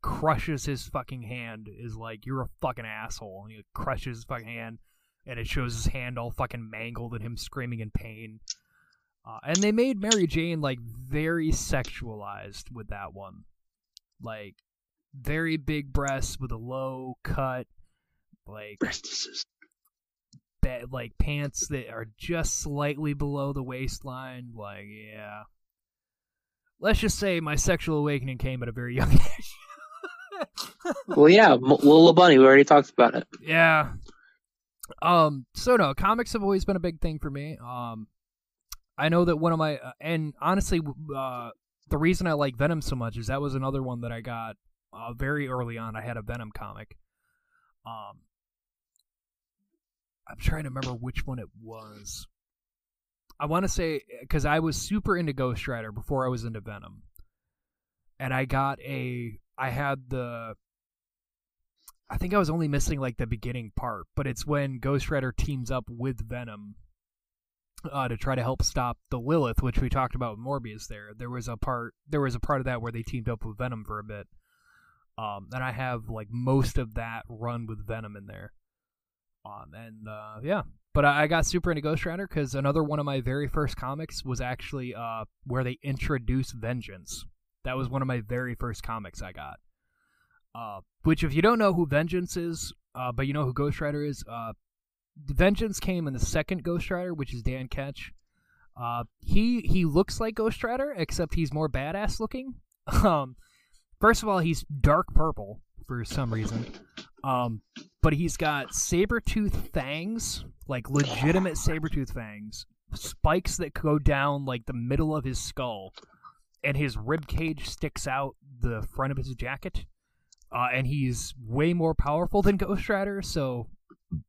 crushes his fucking hand. Is like, "You're a fucking asshole," and he crushes his fucking hand, and it shows his hand all fucking mangled and him screaming in pain. Uh, and they made Mary Jane like very sexualized with that one, like very big breasts with a low cut, like ba- like pants that are just slightly below the waistline. Like, yeah. Let's just say my sexual awakening came at a very young [laughs] age. [laughs] well, yeah, M- Lola Bunny. We already talked about it. yeah. Um. So no, comics have always been a big thing for me. Um, I know that one of my uh, and honestly, uh, the reason I like Venom so much is that was another one that I got uh, very early on. I had a Venom comic. Um, I'm trying to remember which one it was. I want to say because I was super into Ghost Rider before I was into Venom, and I got a. I had the. I think I was only missing like the beginning part, but it's when Ghost Rider teams up with Venom uh, to try to help stop the Lilith, which we talked about with Morbius. There, there was a part. There was a part of that where they teamed up with Venom for a bit. Um, and I have like most of that run with Venom in there. And uh, yeah, but I, I got super into Ghost Rider because another one of my very first comics was actually uh where they introduced Vengeance. That was one of my very first comics I got. Uh, which if you don't know who Vengeance is, uh, but you know who Ghost Rider is, uh, Vengeance came in the second Ghost Rider, which is Dan Ketch. Uh, he he looks like Ghost Rider, except he's more badass looking. [laughs] Um, first of all, he's dark purple for some reason. Um, but he's got saber tooth fangs, like legitimate saber tooth fangs, spikes that go down like the middle of his skull, and his rib cage sticks out the front of his jacket. Uh, and he's way more powerful than Ghost Rider. So,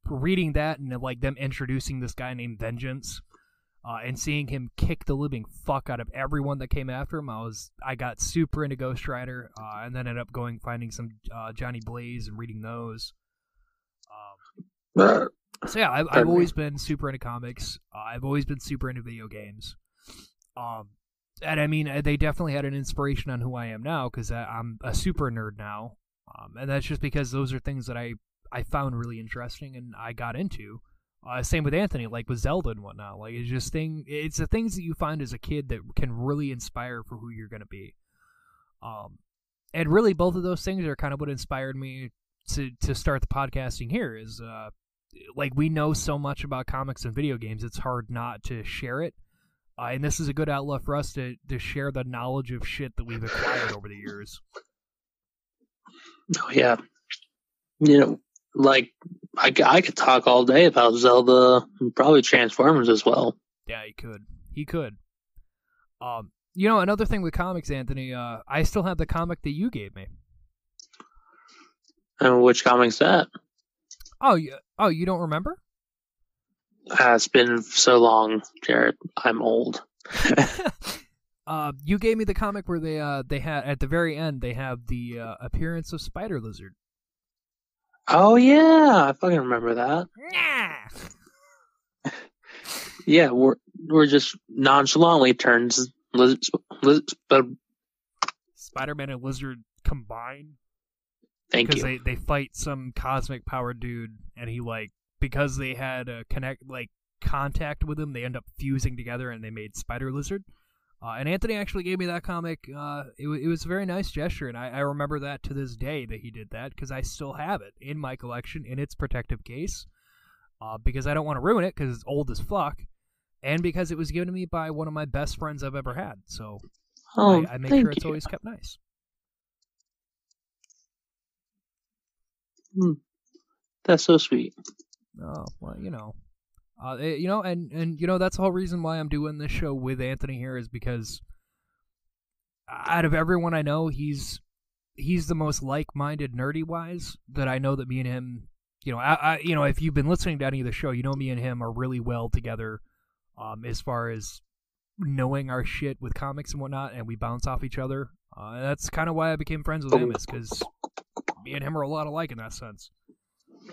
reading that and like them introducing this guy named Vengeance, uh, and seeing him kick the living fuck out of everyone that came after him, I was I got super into Ghost Rider, uh, and then ended up going finding some uh, Johnny Blaze and reading those. Um, so yeah, I've, I've always been super into comics. Uh, I've always been super into video games. Um, and I mean, uh, they definitely had an inspiration on who I am now because I'm a super nerd now. Um, and that's just because those are things that I I found really interesting and I got into. Uh, same with Anthony, like with Zelda and whatnot. Like it's just thing. It's the things that you find as a kid that can really inspire for who you're gonna be. Um, and really, both of those things are kind of what inspired me to to start the podcasting here. Is uh, like we know so much about comics and video games, it's hard not to share it. Uh, and this is a good outlet for us to to share the knowledge of shit that we've acquired over the years. Oh yeah, you know, like I, I could talk all day about Zelda, and probably Transformers as well. Yeah, he could. He could. Um, you know, another thing with comics, Anthony. Uh, I still have the comic that you gave me. And which comic's that? Oh, you, oh, you don't remember? Ah, it's been so long, Jared. I'm old. [laughs] uh, you gave me the comic where they uh they had at the very end they have the uh, appearance of Spider Lizard. Oh yeah, I fucking remember that. Yeah. Yeah, we're we're just nonchalantly turns liz, liz, but Spider Man and Lizard combine thank because you. they they fight some cosmic power dude, and he like because they had a connect like contact with him, they end up fusing together, and they made Spider Lizard. Uh, and Anthony actually gave me that comic. Uh, it, it was a very nice gesture, and I, I remember that to this day that he did that because I still have it in my collection in its protective case. Uh, because I don't want to ruin it because it's old as fuck, and because it was given to me by one of my best friends I've ever had. So oh, I, I make sure it's you. always kept nice. That's so sweet. Oh well, you know, uh, eh, you know, and and you know that's the whole reason why I'm doing this show with Anthony here is because out of everyone I know, he's he's the most like-minded nerdy wise that I know that me and him, you know, I, I you know if you've been listening to any of the show, you know me and him are really well together, um, as far as knowing our shit with comics and whatnot, and we bounce off each other. Uh, that's kind of why I became friends with him, is because me and him are a lot alike in that sense.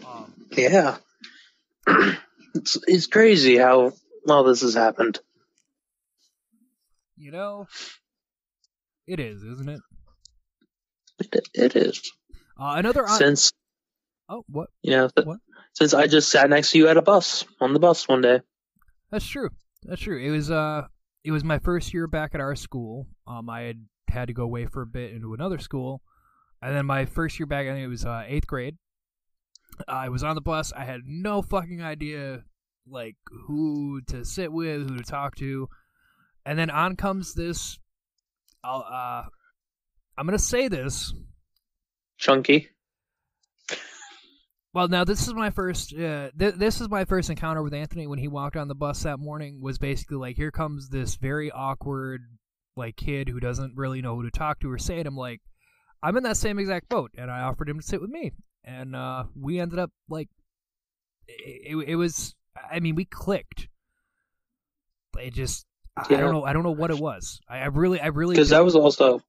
Um, Yeah, [clears throat] it's it's crazy how all this has happened. You know, it is, isn't it? It, it is Uh, another on- since oh, what? you know What? since I just sat next to you at a bus on the bus one day. That's true. That's true. It was uh, it was my first year back at our school. Um, I had had to go away for a bit into another school, and then my first year back, I think it was uh, eighth grade. I was on the bus. I had no fucking idea, like who to sit with, who to talk to, and then on comes this. I'll, uh, I'm gonna say this. Chunky. Well, now this is my first. Uh, th- this is my first encounter with Anthony when he walked on the bus that morning. Was basically like, here comes this very awkward, like kid who doesn't really know who to talk to or say. And I'm like, I'm in that same exact boat, and I offered him to sit with me, and uh, we ended up like, it, it, it was. I mean, we clicked. It just. I- I don't know. I don't know what it was. I, I really, I really. because that was also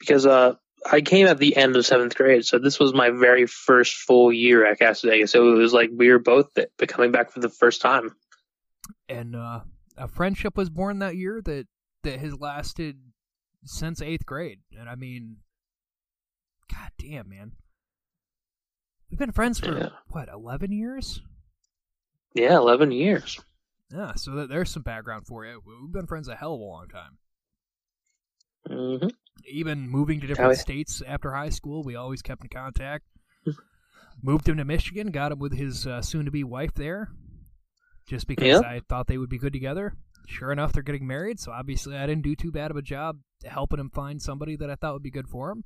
because uh I came at the end of seventh grade, so this was my very first full year at Cassadaga. So it was like we were both th- coming back for the first time. and uh, a friendship was born that year that that has lasted since eighth grade. And I mean, god damn, man, we've been friends for Yeah. what eleven years? Yeah, eleven years. Yeah, so there's some background for you. We've been friends a hell of a long time. hmm Even moving to different states after high school, we always kept in contact. Moved him to Michigan, got him with his uh, soon-to-be wife there, just because Yeah. I thought they would be good together. Sure enough, they're getting married, so obviously I didn't do too bad of a job helping him find somebody that I thought would be good for him.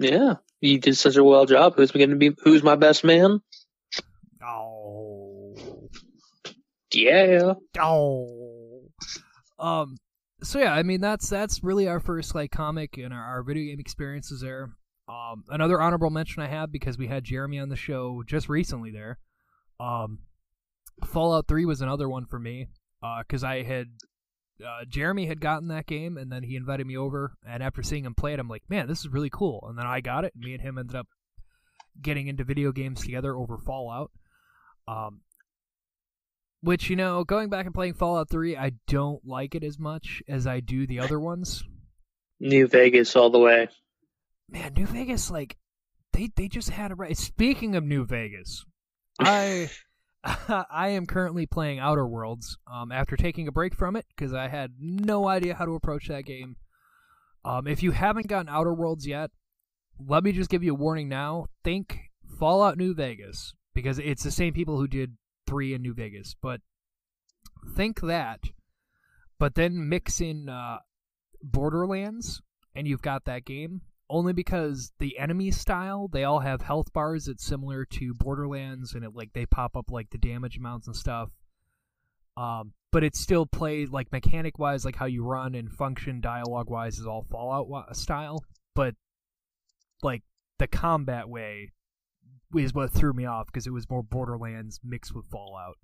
Yeah, you did such a well job. Who's going to be? Who's my best man? Oh, Yeah. oh. Um. So yeah, I mean that's that's really our first like comic and our, our video game experiences there. Um, another honorable mention I have because we had Jeremy on the show just recently there. Um, Fallout Three was another one for me because I had uh, Jeremy had gotten that game and then he invited me over and after seeing him play it, I'm like, man, this is really cool. And then I got it. And me and him ended up getting into video games together over Fallout. Um, which you know, going back and playing Fallout Three, I don't like it as much as I do the other ones. New Vegas all the way. Man, New Vegas, like they they just had it right. Speaking of New Vegas, I [laughs] [laughs] I am currently playing Outer Worlds um, after taking a break from it because I had no idea how to approach that game. Um, if you haven't gotten Outer Worlds yet, let me just give you a warning now. Think Fallout New Vegas. because it's the same people who did three in New Vegas. But think that, but then mix in uh, Borderlands, and you've got that game. Only because the enemy style, they all have health bars that's similar to Borderlands, and it like they pop up like the damage amounts and stuff. Um, but it's still played like mechanic wise, like how you run and function dialogue wise is all Fallout style. But like the combat way is what threw me off because it was more Borderlands mixed with Fallout.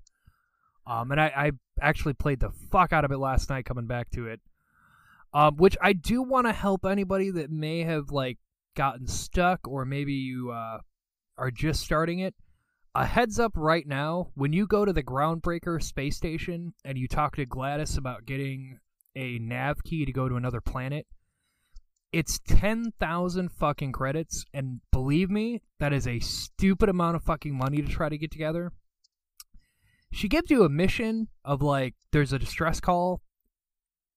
Um, and I, I actually played the fuck out of it last night coming back to it. Um, which I do want to help anybody that may have like gotten stuck or maybe you uh, are just starting it. A heads up right now, when you go to the Groundbreaker space station and you talk to Gladys about getting a nav key to go to another planet, it's 10,000 fucking credits. And believe me, that is a stupid amount of fucking money to try to get together. She gives you a mission of like, there's a distress call.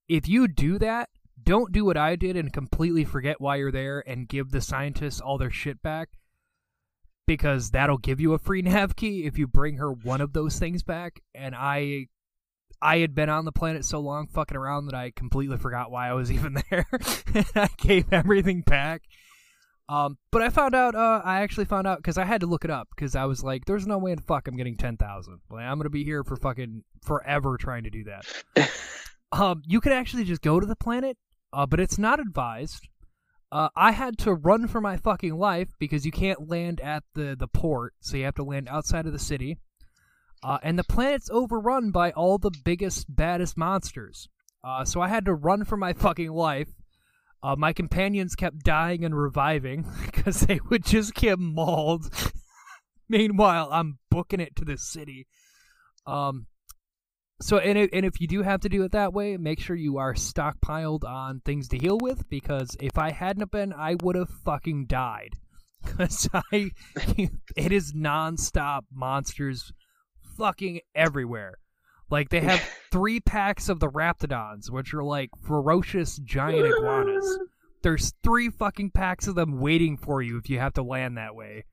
If you do that, don't do what I did and completely forget why you're there and give the scientists all their shit back because that'll give you a free [laughs] nav key if you bring her one of those things back. And i i had been on the planet so long fucking around that i completely forgot why i was [laughs] even there. And [laughs] i gave everything back. Um but i found out uh i actually found out because i had to look it up because i was like there's no way in fuck i'm getting 10000 like i'm gonna be here for fucking forever trying to do that um you could actually just go to the planet uh but it's not advised uh, I had to run for my fucking life because you can't land at the, the port, so you have to land outside of the city. Uh, and the planet's overrun by all the biggest, baddest monsters. Uh, so I had to run for my [laughs] fucking life. Uh, my companions kept dying and reviving [laughs] because they would just get mauled. [laughs] Meanwhile, I'm booking it to the city. Um, so and it, and if you do have to do it that way, make sure you are stockpiled on things to heal with because if I hadn't been, I would have fucking died. [laughs] Cause I, [laughs] it is nonstop monsters, fucking everywhere. Like they have [laughs] three packs of the Raptidons, which are like ferocious giant iguanas. There's three fucking packs of them waiting for you if you have to land that way.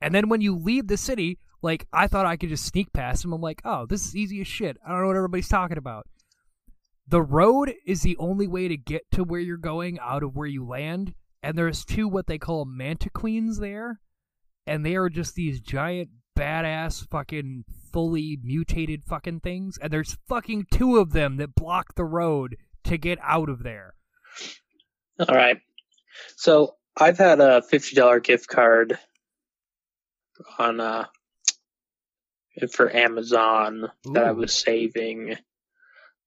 And then when you leave the city, like I thought I could just sneak past them. I'm like, oh, this is easy as shit. I don't know what everybody's talking about. The road is the only way to get to where you're going out of where you land, and there's two what they call mantiqueens there, and they are just these giant badass fucking fully mutated fucking things, and there's fucking two of them that block the road to get out of there. All right. So I've had a fifty dollar gift card on uh for Amazon that I was saving,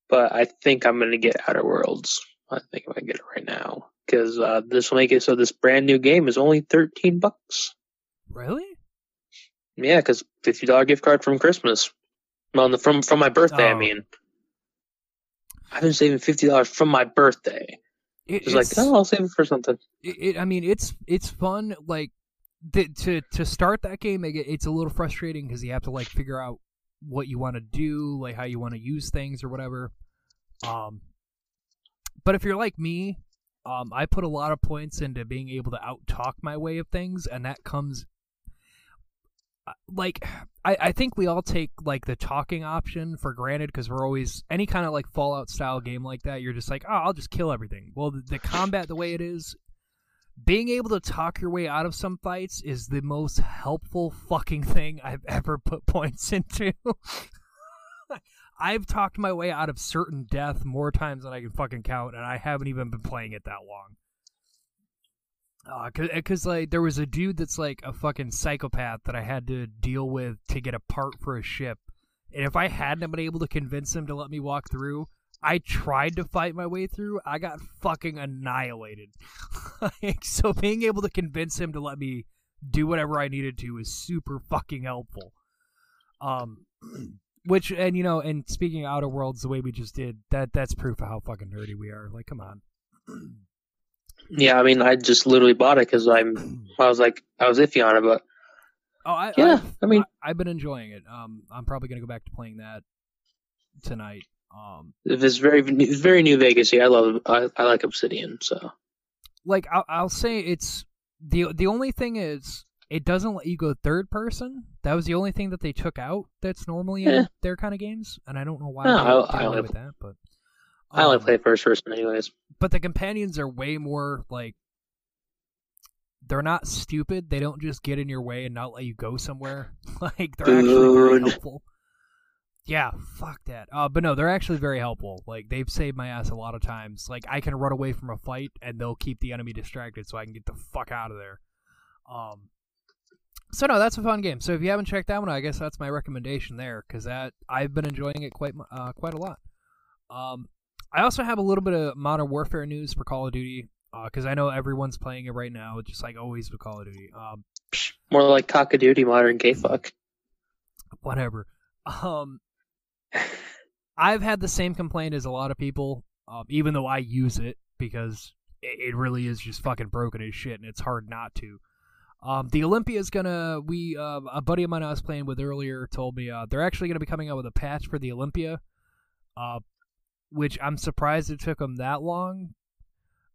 but I think I'm gonna get Outer Worlds. I think I'm gonna get it right now because uh, this will make it so this brand new game is only thirteen bucks. Really? Yeah, because fifty dollar gift card from Christmas. Well, the- from from my birthday. I Oh. mean, I've been saving fifty dollars from my birthday. It, Just like, oh, I'll save it for something. it, it I mean it's it's fun like to to start that game it, it's a little frustrating because you have to like figure out what you want to do like how you want to use things or whatever. Um but if you're like me um I put a lot of points into being able to out talk my way of things and that comes uh, like I, I think we all take like the talking option for granted because we're always any kind of like fallout style game like that you're just like oh i'll just kill everything. Well the, the combat the way it is being able to talk your way out of some fights is the most helpful fucking thing I've [laughs] ever put points into. I've talked my way out of certain death more times than I can fucking count, and I haven't even been playing it that long. Uh, cause, 'cause, like there was a dude that's like a fucking psychopath that I had to deal with to get a part for a ship, and if I hadn't been able to convince him to let me walk through, I tried to fight my way through. I got fucking annihilated. [laughs] like, so being able to convince him to let me do whatever I needed to is super fucking helpful. Um, [clears throat] which and you know, and speaking of Outer Worlds the way we just did, that that's proof of how fucking nerdy we are. Like, come on. [clears throat] Yeah, I mean, I just literally bought it because I'm. [clears throat] I was like, I was iffy on it, but Oh, I, yeah, I've, I mean, I, have been enjoying it. Um, I'm probably gonna go back to playing that tonight. Um, if it's very, it's very New Vegas. I love. I, I like Obsidian. So like I'll, I'll say it's the the only thing is it doesn't let you go third person. That was the only thing that they took out that's normally in Eh. their kind of games, and I don't know why No, they I- did I away only- with that. But I only um, play first person anyways. but the companions are way more like they're not stupid. They don't just get in your way and not let you go somewhere. [laughs] like they're actually very helpful. Yeah, fuck that. Uh, but no, they're actually very helpful. Like they've saved my ass a lot of times. Like I can run away from a fight and they'll keep the enemy distracted so I can get the fuck out of there. Um. So no, that's a fun game. So if you haven't checked that one, out, I guess that's my recommendation there because that I've been enjoying it quite uh, quite a lot. Um, I also have a little bit of Modern Warfare news for Call of Duty because I know everyone's playing it right now, just like always with Call of Duty. Um, More like cock a duty modern gay fuck. whatever. [laughs] Um, I've had the same complaint as a lot of people, um, even though I use it because it, it really is just fucking broken as shit, and it's hard not to. Um, the Olympia is gonna. We uh, a buddy of mine I was playing with earlier told me uh, they're actually gonna be coming out with a patch for the Olympia, uh, which I'm surprised it took them that long.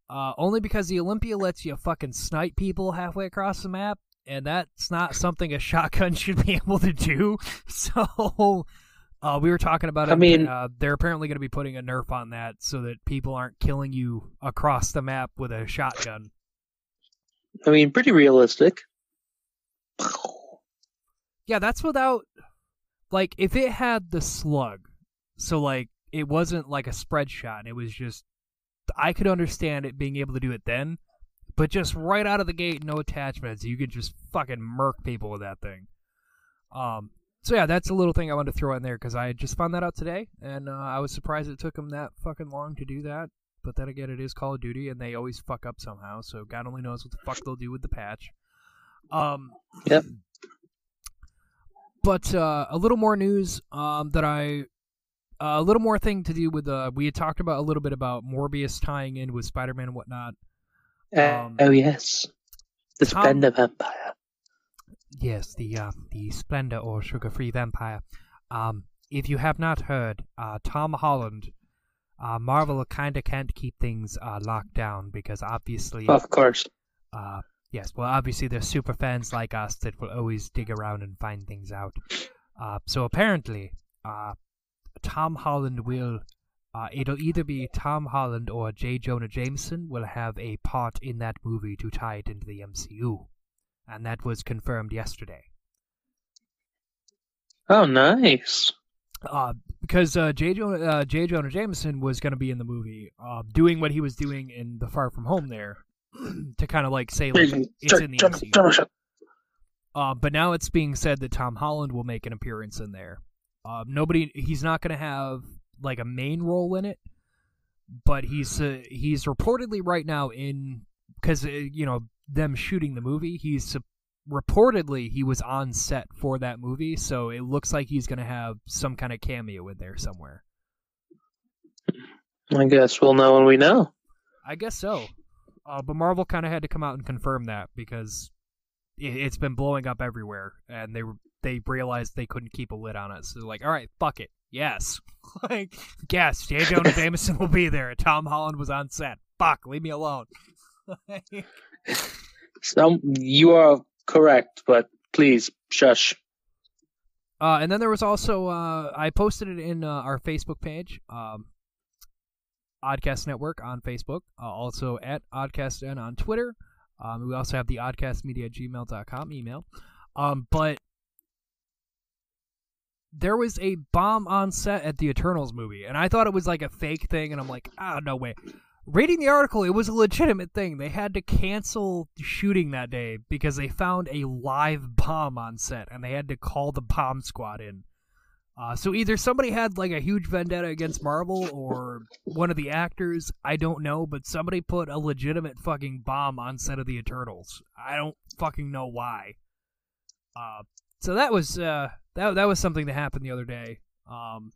Uh, only because the Olympia lets you fucking snipe people halfway across the map, and that's not something a shotgun [laughs] should be able to do. [laughs] So, uh, we were talking about it. I mean- uh, they're apparently going to be putting a nerf on that so that people aren't killing you across the map with a shotgun. I mean, pretty realistic. Yeah, that's without like if it had the slug. So like it wasn't like a spread shot. And it was just I could understand it being able to do it then, but just right out of the gate, no attachments, you could just fucking murk people with that thing. Um. So yeah, that's a little thing I wanted to throw in there because I just found that out today, and uh, I was surprised it took them that fucking long to do that. But then again, it is Call of Duty, and they always fuck up somehow. So God only knows what the fuck they'll do with the patch. Um. Yep. But uh, a little more news um, that I, uh, a little more thing to do with uh, we had talked about a little bit about Morbius tying in with Spider-Man and whatnot. Um, oh yes, the Tom- Splenda Vampire. Yes, the uh, the Splenda or Sugar-Free Vampire. Um, if you have not heard, uh, Tom Holland, uh, Marvel kind of can't keep things uh, locked down because obviously, Of course. uh, yes, well, obviously there's super fans like us that will always dig around and find things out. Uh, so apparently, uh, Tom Holland will. Uh, it'll either be Tom Holland or J. Jonah Jameson will have a part in that movie to tie it into the MCU, and that was confirmed yesterday. Oh, nice. uh, because uh, J. Jonah, uh, J. Jonah Jameson was going to be in the movie, uh, doing what he was doing in the Far From Home there, [clears throat] to kind of like say like it's in the MCU. Uh, but now it's being said that Tom Holland will make an appearance in there. Uh, nobody, he's not going to have like a main role in it, but he's uh, he's reportedly right now in because uh, you know them shooting the movie. He's reportedly he was on set for that movie, so it looks like he's going to have some kind of cameo in there somewhere. I guess we'll know when we know. I guess so. Uh, but Marvel kind of had to come out and confirm that because it, it's been blowing up everywhere, and they were they realized they couldn't keep a lid on it. So they're like, all right, fuck it, yes, [laughs] like yes, J. Jonah [laughs] Jameson will be there. Tom Holland was on set. Fuck, leave me alone. [laughs] So you are correct, but please shush. Uh, and then there was also uh, I posted it in uh, our Facebook page, um, Oddcast Network on Facebook, uh, also at OddcastN on Twitter. Um, we also have the oddcastmedia at gmail.com email. Um, but there was a bomb on set at the Eternals movie, and I thought it was like a fake thing, and I'm like, ah, no way. Reading the article, it was a legitimate thing. They had to cancel shooting that day because they found a live bomb on set, and they had to call the bomb squad in. Uh, so either somebody had like a huge vendetta against Marvel, or one of the actors, I don't know, but somebody put a legitimate fucking bomb on set of the Eternals. I don't fucking know why. Uh, so that was uh, that that was something that happened the other day. Um,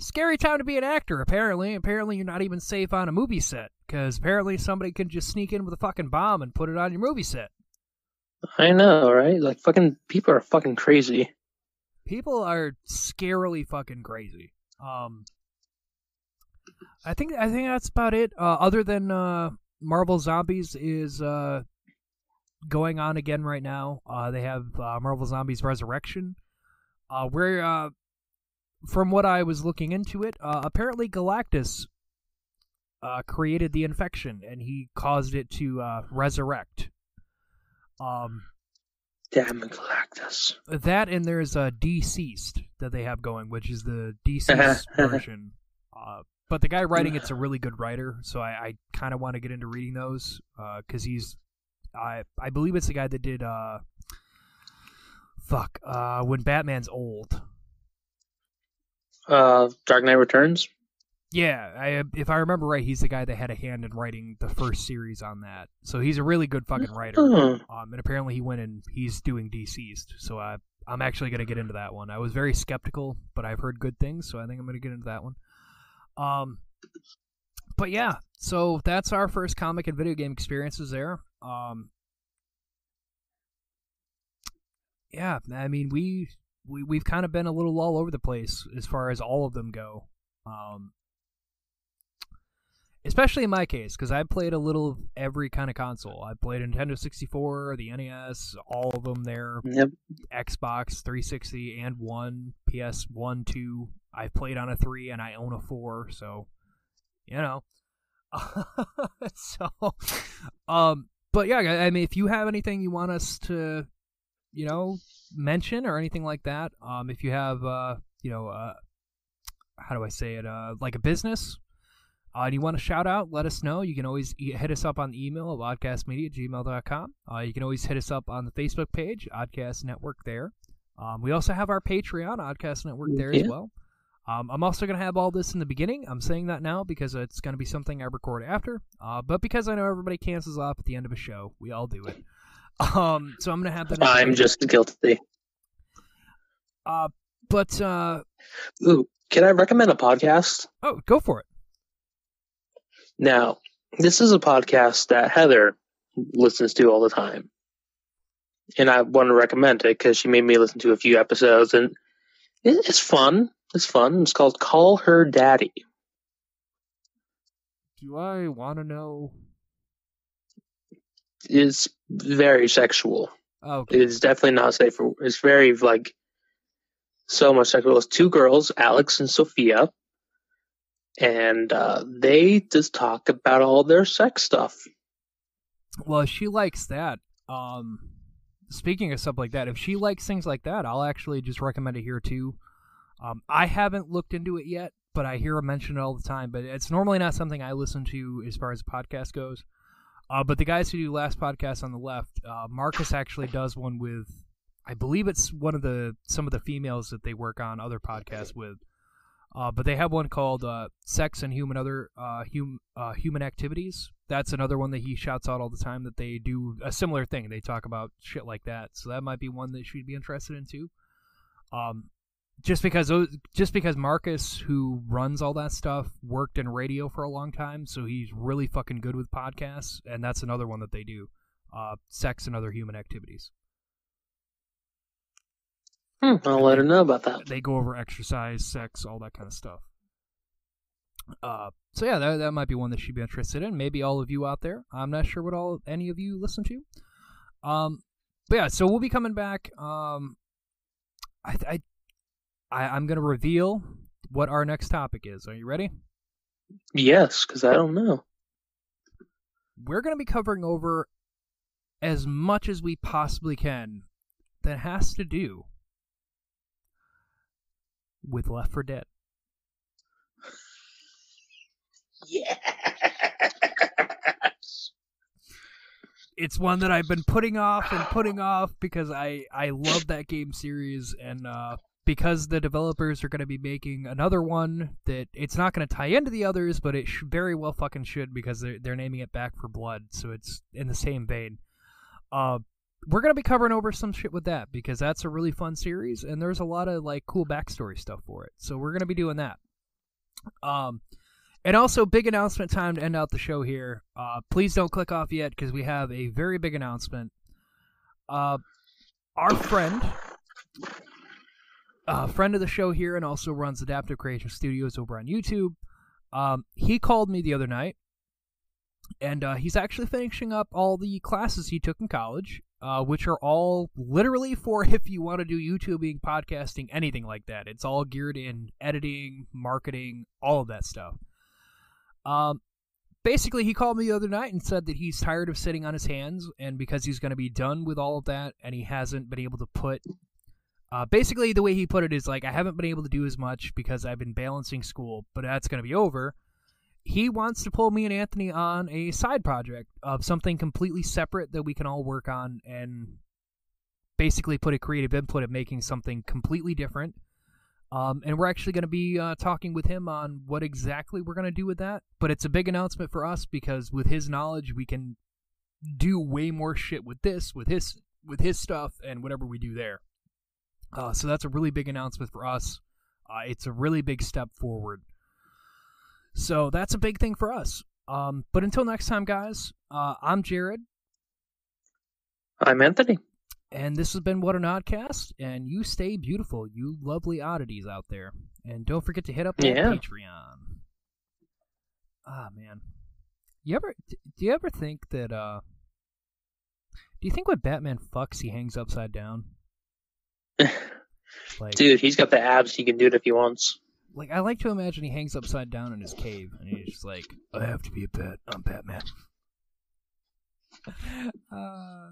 scary time to be an actor. Apparently, apparently you're not even safe on a movie set because apparently somebody can just sneak in with a fucking bomb and put it on your movie set. I know, right? Like fucking people are fucking crazy. People are scarily fucking crazy. Um, I think I think that's about it. Uh, other than uh, Marvel Zombies is uh, going on again right now. Uh, they have uh, Marvel Zombies Resurrection, Uh, we're uh, from what I was looking into it, uh, apparently Galactus uh, created the infection and he caused it to uh, resurrect. Um, Damn Galactus. that and there's a deceased that they have going, which is the deceased [laughs] version. Uh, but the guy writing it's a [sighs] really good writer, so I, I kind of want to get into reading those because he's, I I believe it's the guy that did uh, fuck uh, when Batman's old. Uh, Dark Knight Returns. Yeah, I, if I remember right, he's the guy that had a hand in writing the first series on that. So he's a really good fucking writer. Hmm. Um, and apparently he went and he's doing DCeased. So I, I'm actually gonna get into that one. I was very skeptical, but I've heard good things, so I think I'm gonna get into that one. Um, but yeah, so that's our first comic and video game experiences there. Um, yeah, I mean we we we've kind of been a little all over the place as far as all of them go. Um, especially in my case because I played a little of every kind of console. I played Nintendo 64, the NES, all of them there, Yep. Xbox 360 and one, PS one, two. I've played on a three and I own a four, so you know. [laughs] so, um, but yeah, I I mean, if you have anything you want us to, you know, mention or anything like that, um, if you have, uh, you know, uh, how do I say it, uh, like a business, uh, and you want to shout out, let us know. You can always e- hit us up on the email at oddcastmedia@gmail.com. Uh, you can always hit us up on the Facebook page, Oddcast Network there. Um, we also have our Patreon, Oddcast Network there as well. Um, I'm also going to have all this in the beginning. I'm saying that now because it's going to be something I record after. Uh, but because I know everybody cancels off at the end of a show, we all do it. Um, so I'm to have that. the I'm just guilty. Uh, but uh, Ooh, can I recommend a podcast? oh, go for it. Now, this is a podcast that Heather listens to all the time. And I want to recommend it because she made me listen to a few episodes and it's fun. It's fun. It's called Call Her Daddy. Do I want to know? It's very sexual. Oh, okay. It's definitely not safe for, it's very like so much sexual. It's two girls, Alex and Sophia. And uh, they just talk about all their sex stuff. Well, she likes that, um, speaking of stuff like that, if she likes things like that, I'll actually just recommend it here too. Um, I haven't looked into it yet, but I hear her mention it all the time. But it's normally not something I listen to as far as podcast goes. Uh, but the guys who do last podcast on the left, uh, Marcus actually does one with, I believe it's one of the some of the females that they work on other podcasts with. Uh, but they have one called uh, "Sex and Human Other uh, hum, uh, Human Activities." That's another one that he shouts out all the time. That they do a similar thing. They talk about shit like that. So that might be one that she'd be interested in too. Um, just because just because Marcus, who runs all that stuff, worked in radio for a long time, so he's really fucking good with podcasts, and that's another one that they do. Uh, sex and other human activities. Hmm, I'll let her know about that. they go over exercise, sex, all that kind of stuff. Uh, so yeah, that, that might be one that she'd be interested in. Maybe all of you out there. I'm not sure what all any of you listen to. Um, but yeah, so we'll be coming back. Um, I, I, I I'm gonna reveal what our next topic is. Are you ready? Yes, because I don't know. We're gonna be covering over as much as we possibly can that has to do with Left 4 Dead. Yes. it's one that I've been putting off and putting off because I I love that game series and uh, because the developers are going to be making another one that it's not going to tie into the others, but it sh- very well fucking should because they're they're naming it Back 4 Blood, so it's in the same vein. Uh, we're gonna be covering over some shit with that because that's a really fun series and there's a lot of like cool backstory stuff for it. So we're gonna be doing that. Um, and also, big announcement time to end out the show here. Uh, please don't click off yet because we have a very big announcement. Uh, our friend, uh, friend of the show here, and also runs Adaptive Creation Studios over on YouTube. Um, he called me the other night, and uh, he's actually finishing up all the classes he took in college, uh, which are all literally for [laughs] if you want to do YouTubing, podcasting, anything like that. It's all geared in editing, marketing, all of that stuff. Um, basically, he called me the other night and said that he's tired of sitting on his hands, and because he's going to be done with all of that, and he hasn't been able to put. Uh, basically, the way he put it is like, I haven't been able to do as much because I've been balancing school, but that's going to be over he wants to pull me and Anthony on a side project of something completely separate that we can all work on and basically put a creative input of making something completely different. Um, and we're actually going to be uh, talking with him on what exactly we're going to do with that. But it's a big announcement for us because with his knowledge, we can do way more shit with this, with his with his stuff, and whatever we do there. Uh, so that's a really big announcement for us. Uh, it's a really big step forward. So that's a big thing for us. Um, but until next time, guys, uh, I'm Jared. I'm Anthony. And this has been What an Oddcast. And you stay beautiful, you lovely oddities out there. And don't forget to hit up Yeah. Patreon. Ah, man. You ever do you ever think that uh do you think when Batman fucks he hangs upside down? Like, Dude, he's got the abs. He can do it if he wants. Like I like to imagine he hangs upside down in his cave, and he's just like, "I have to be a bat. I'm Batman." [laughs] uh...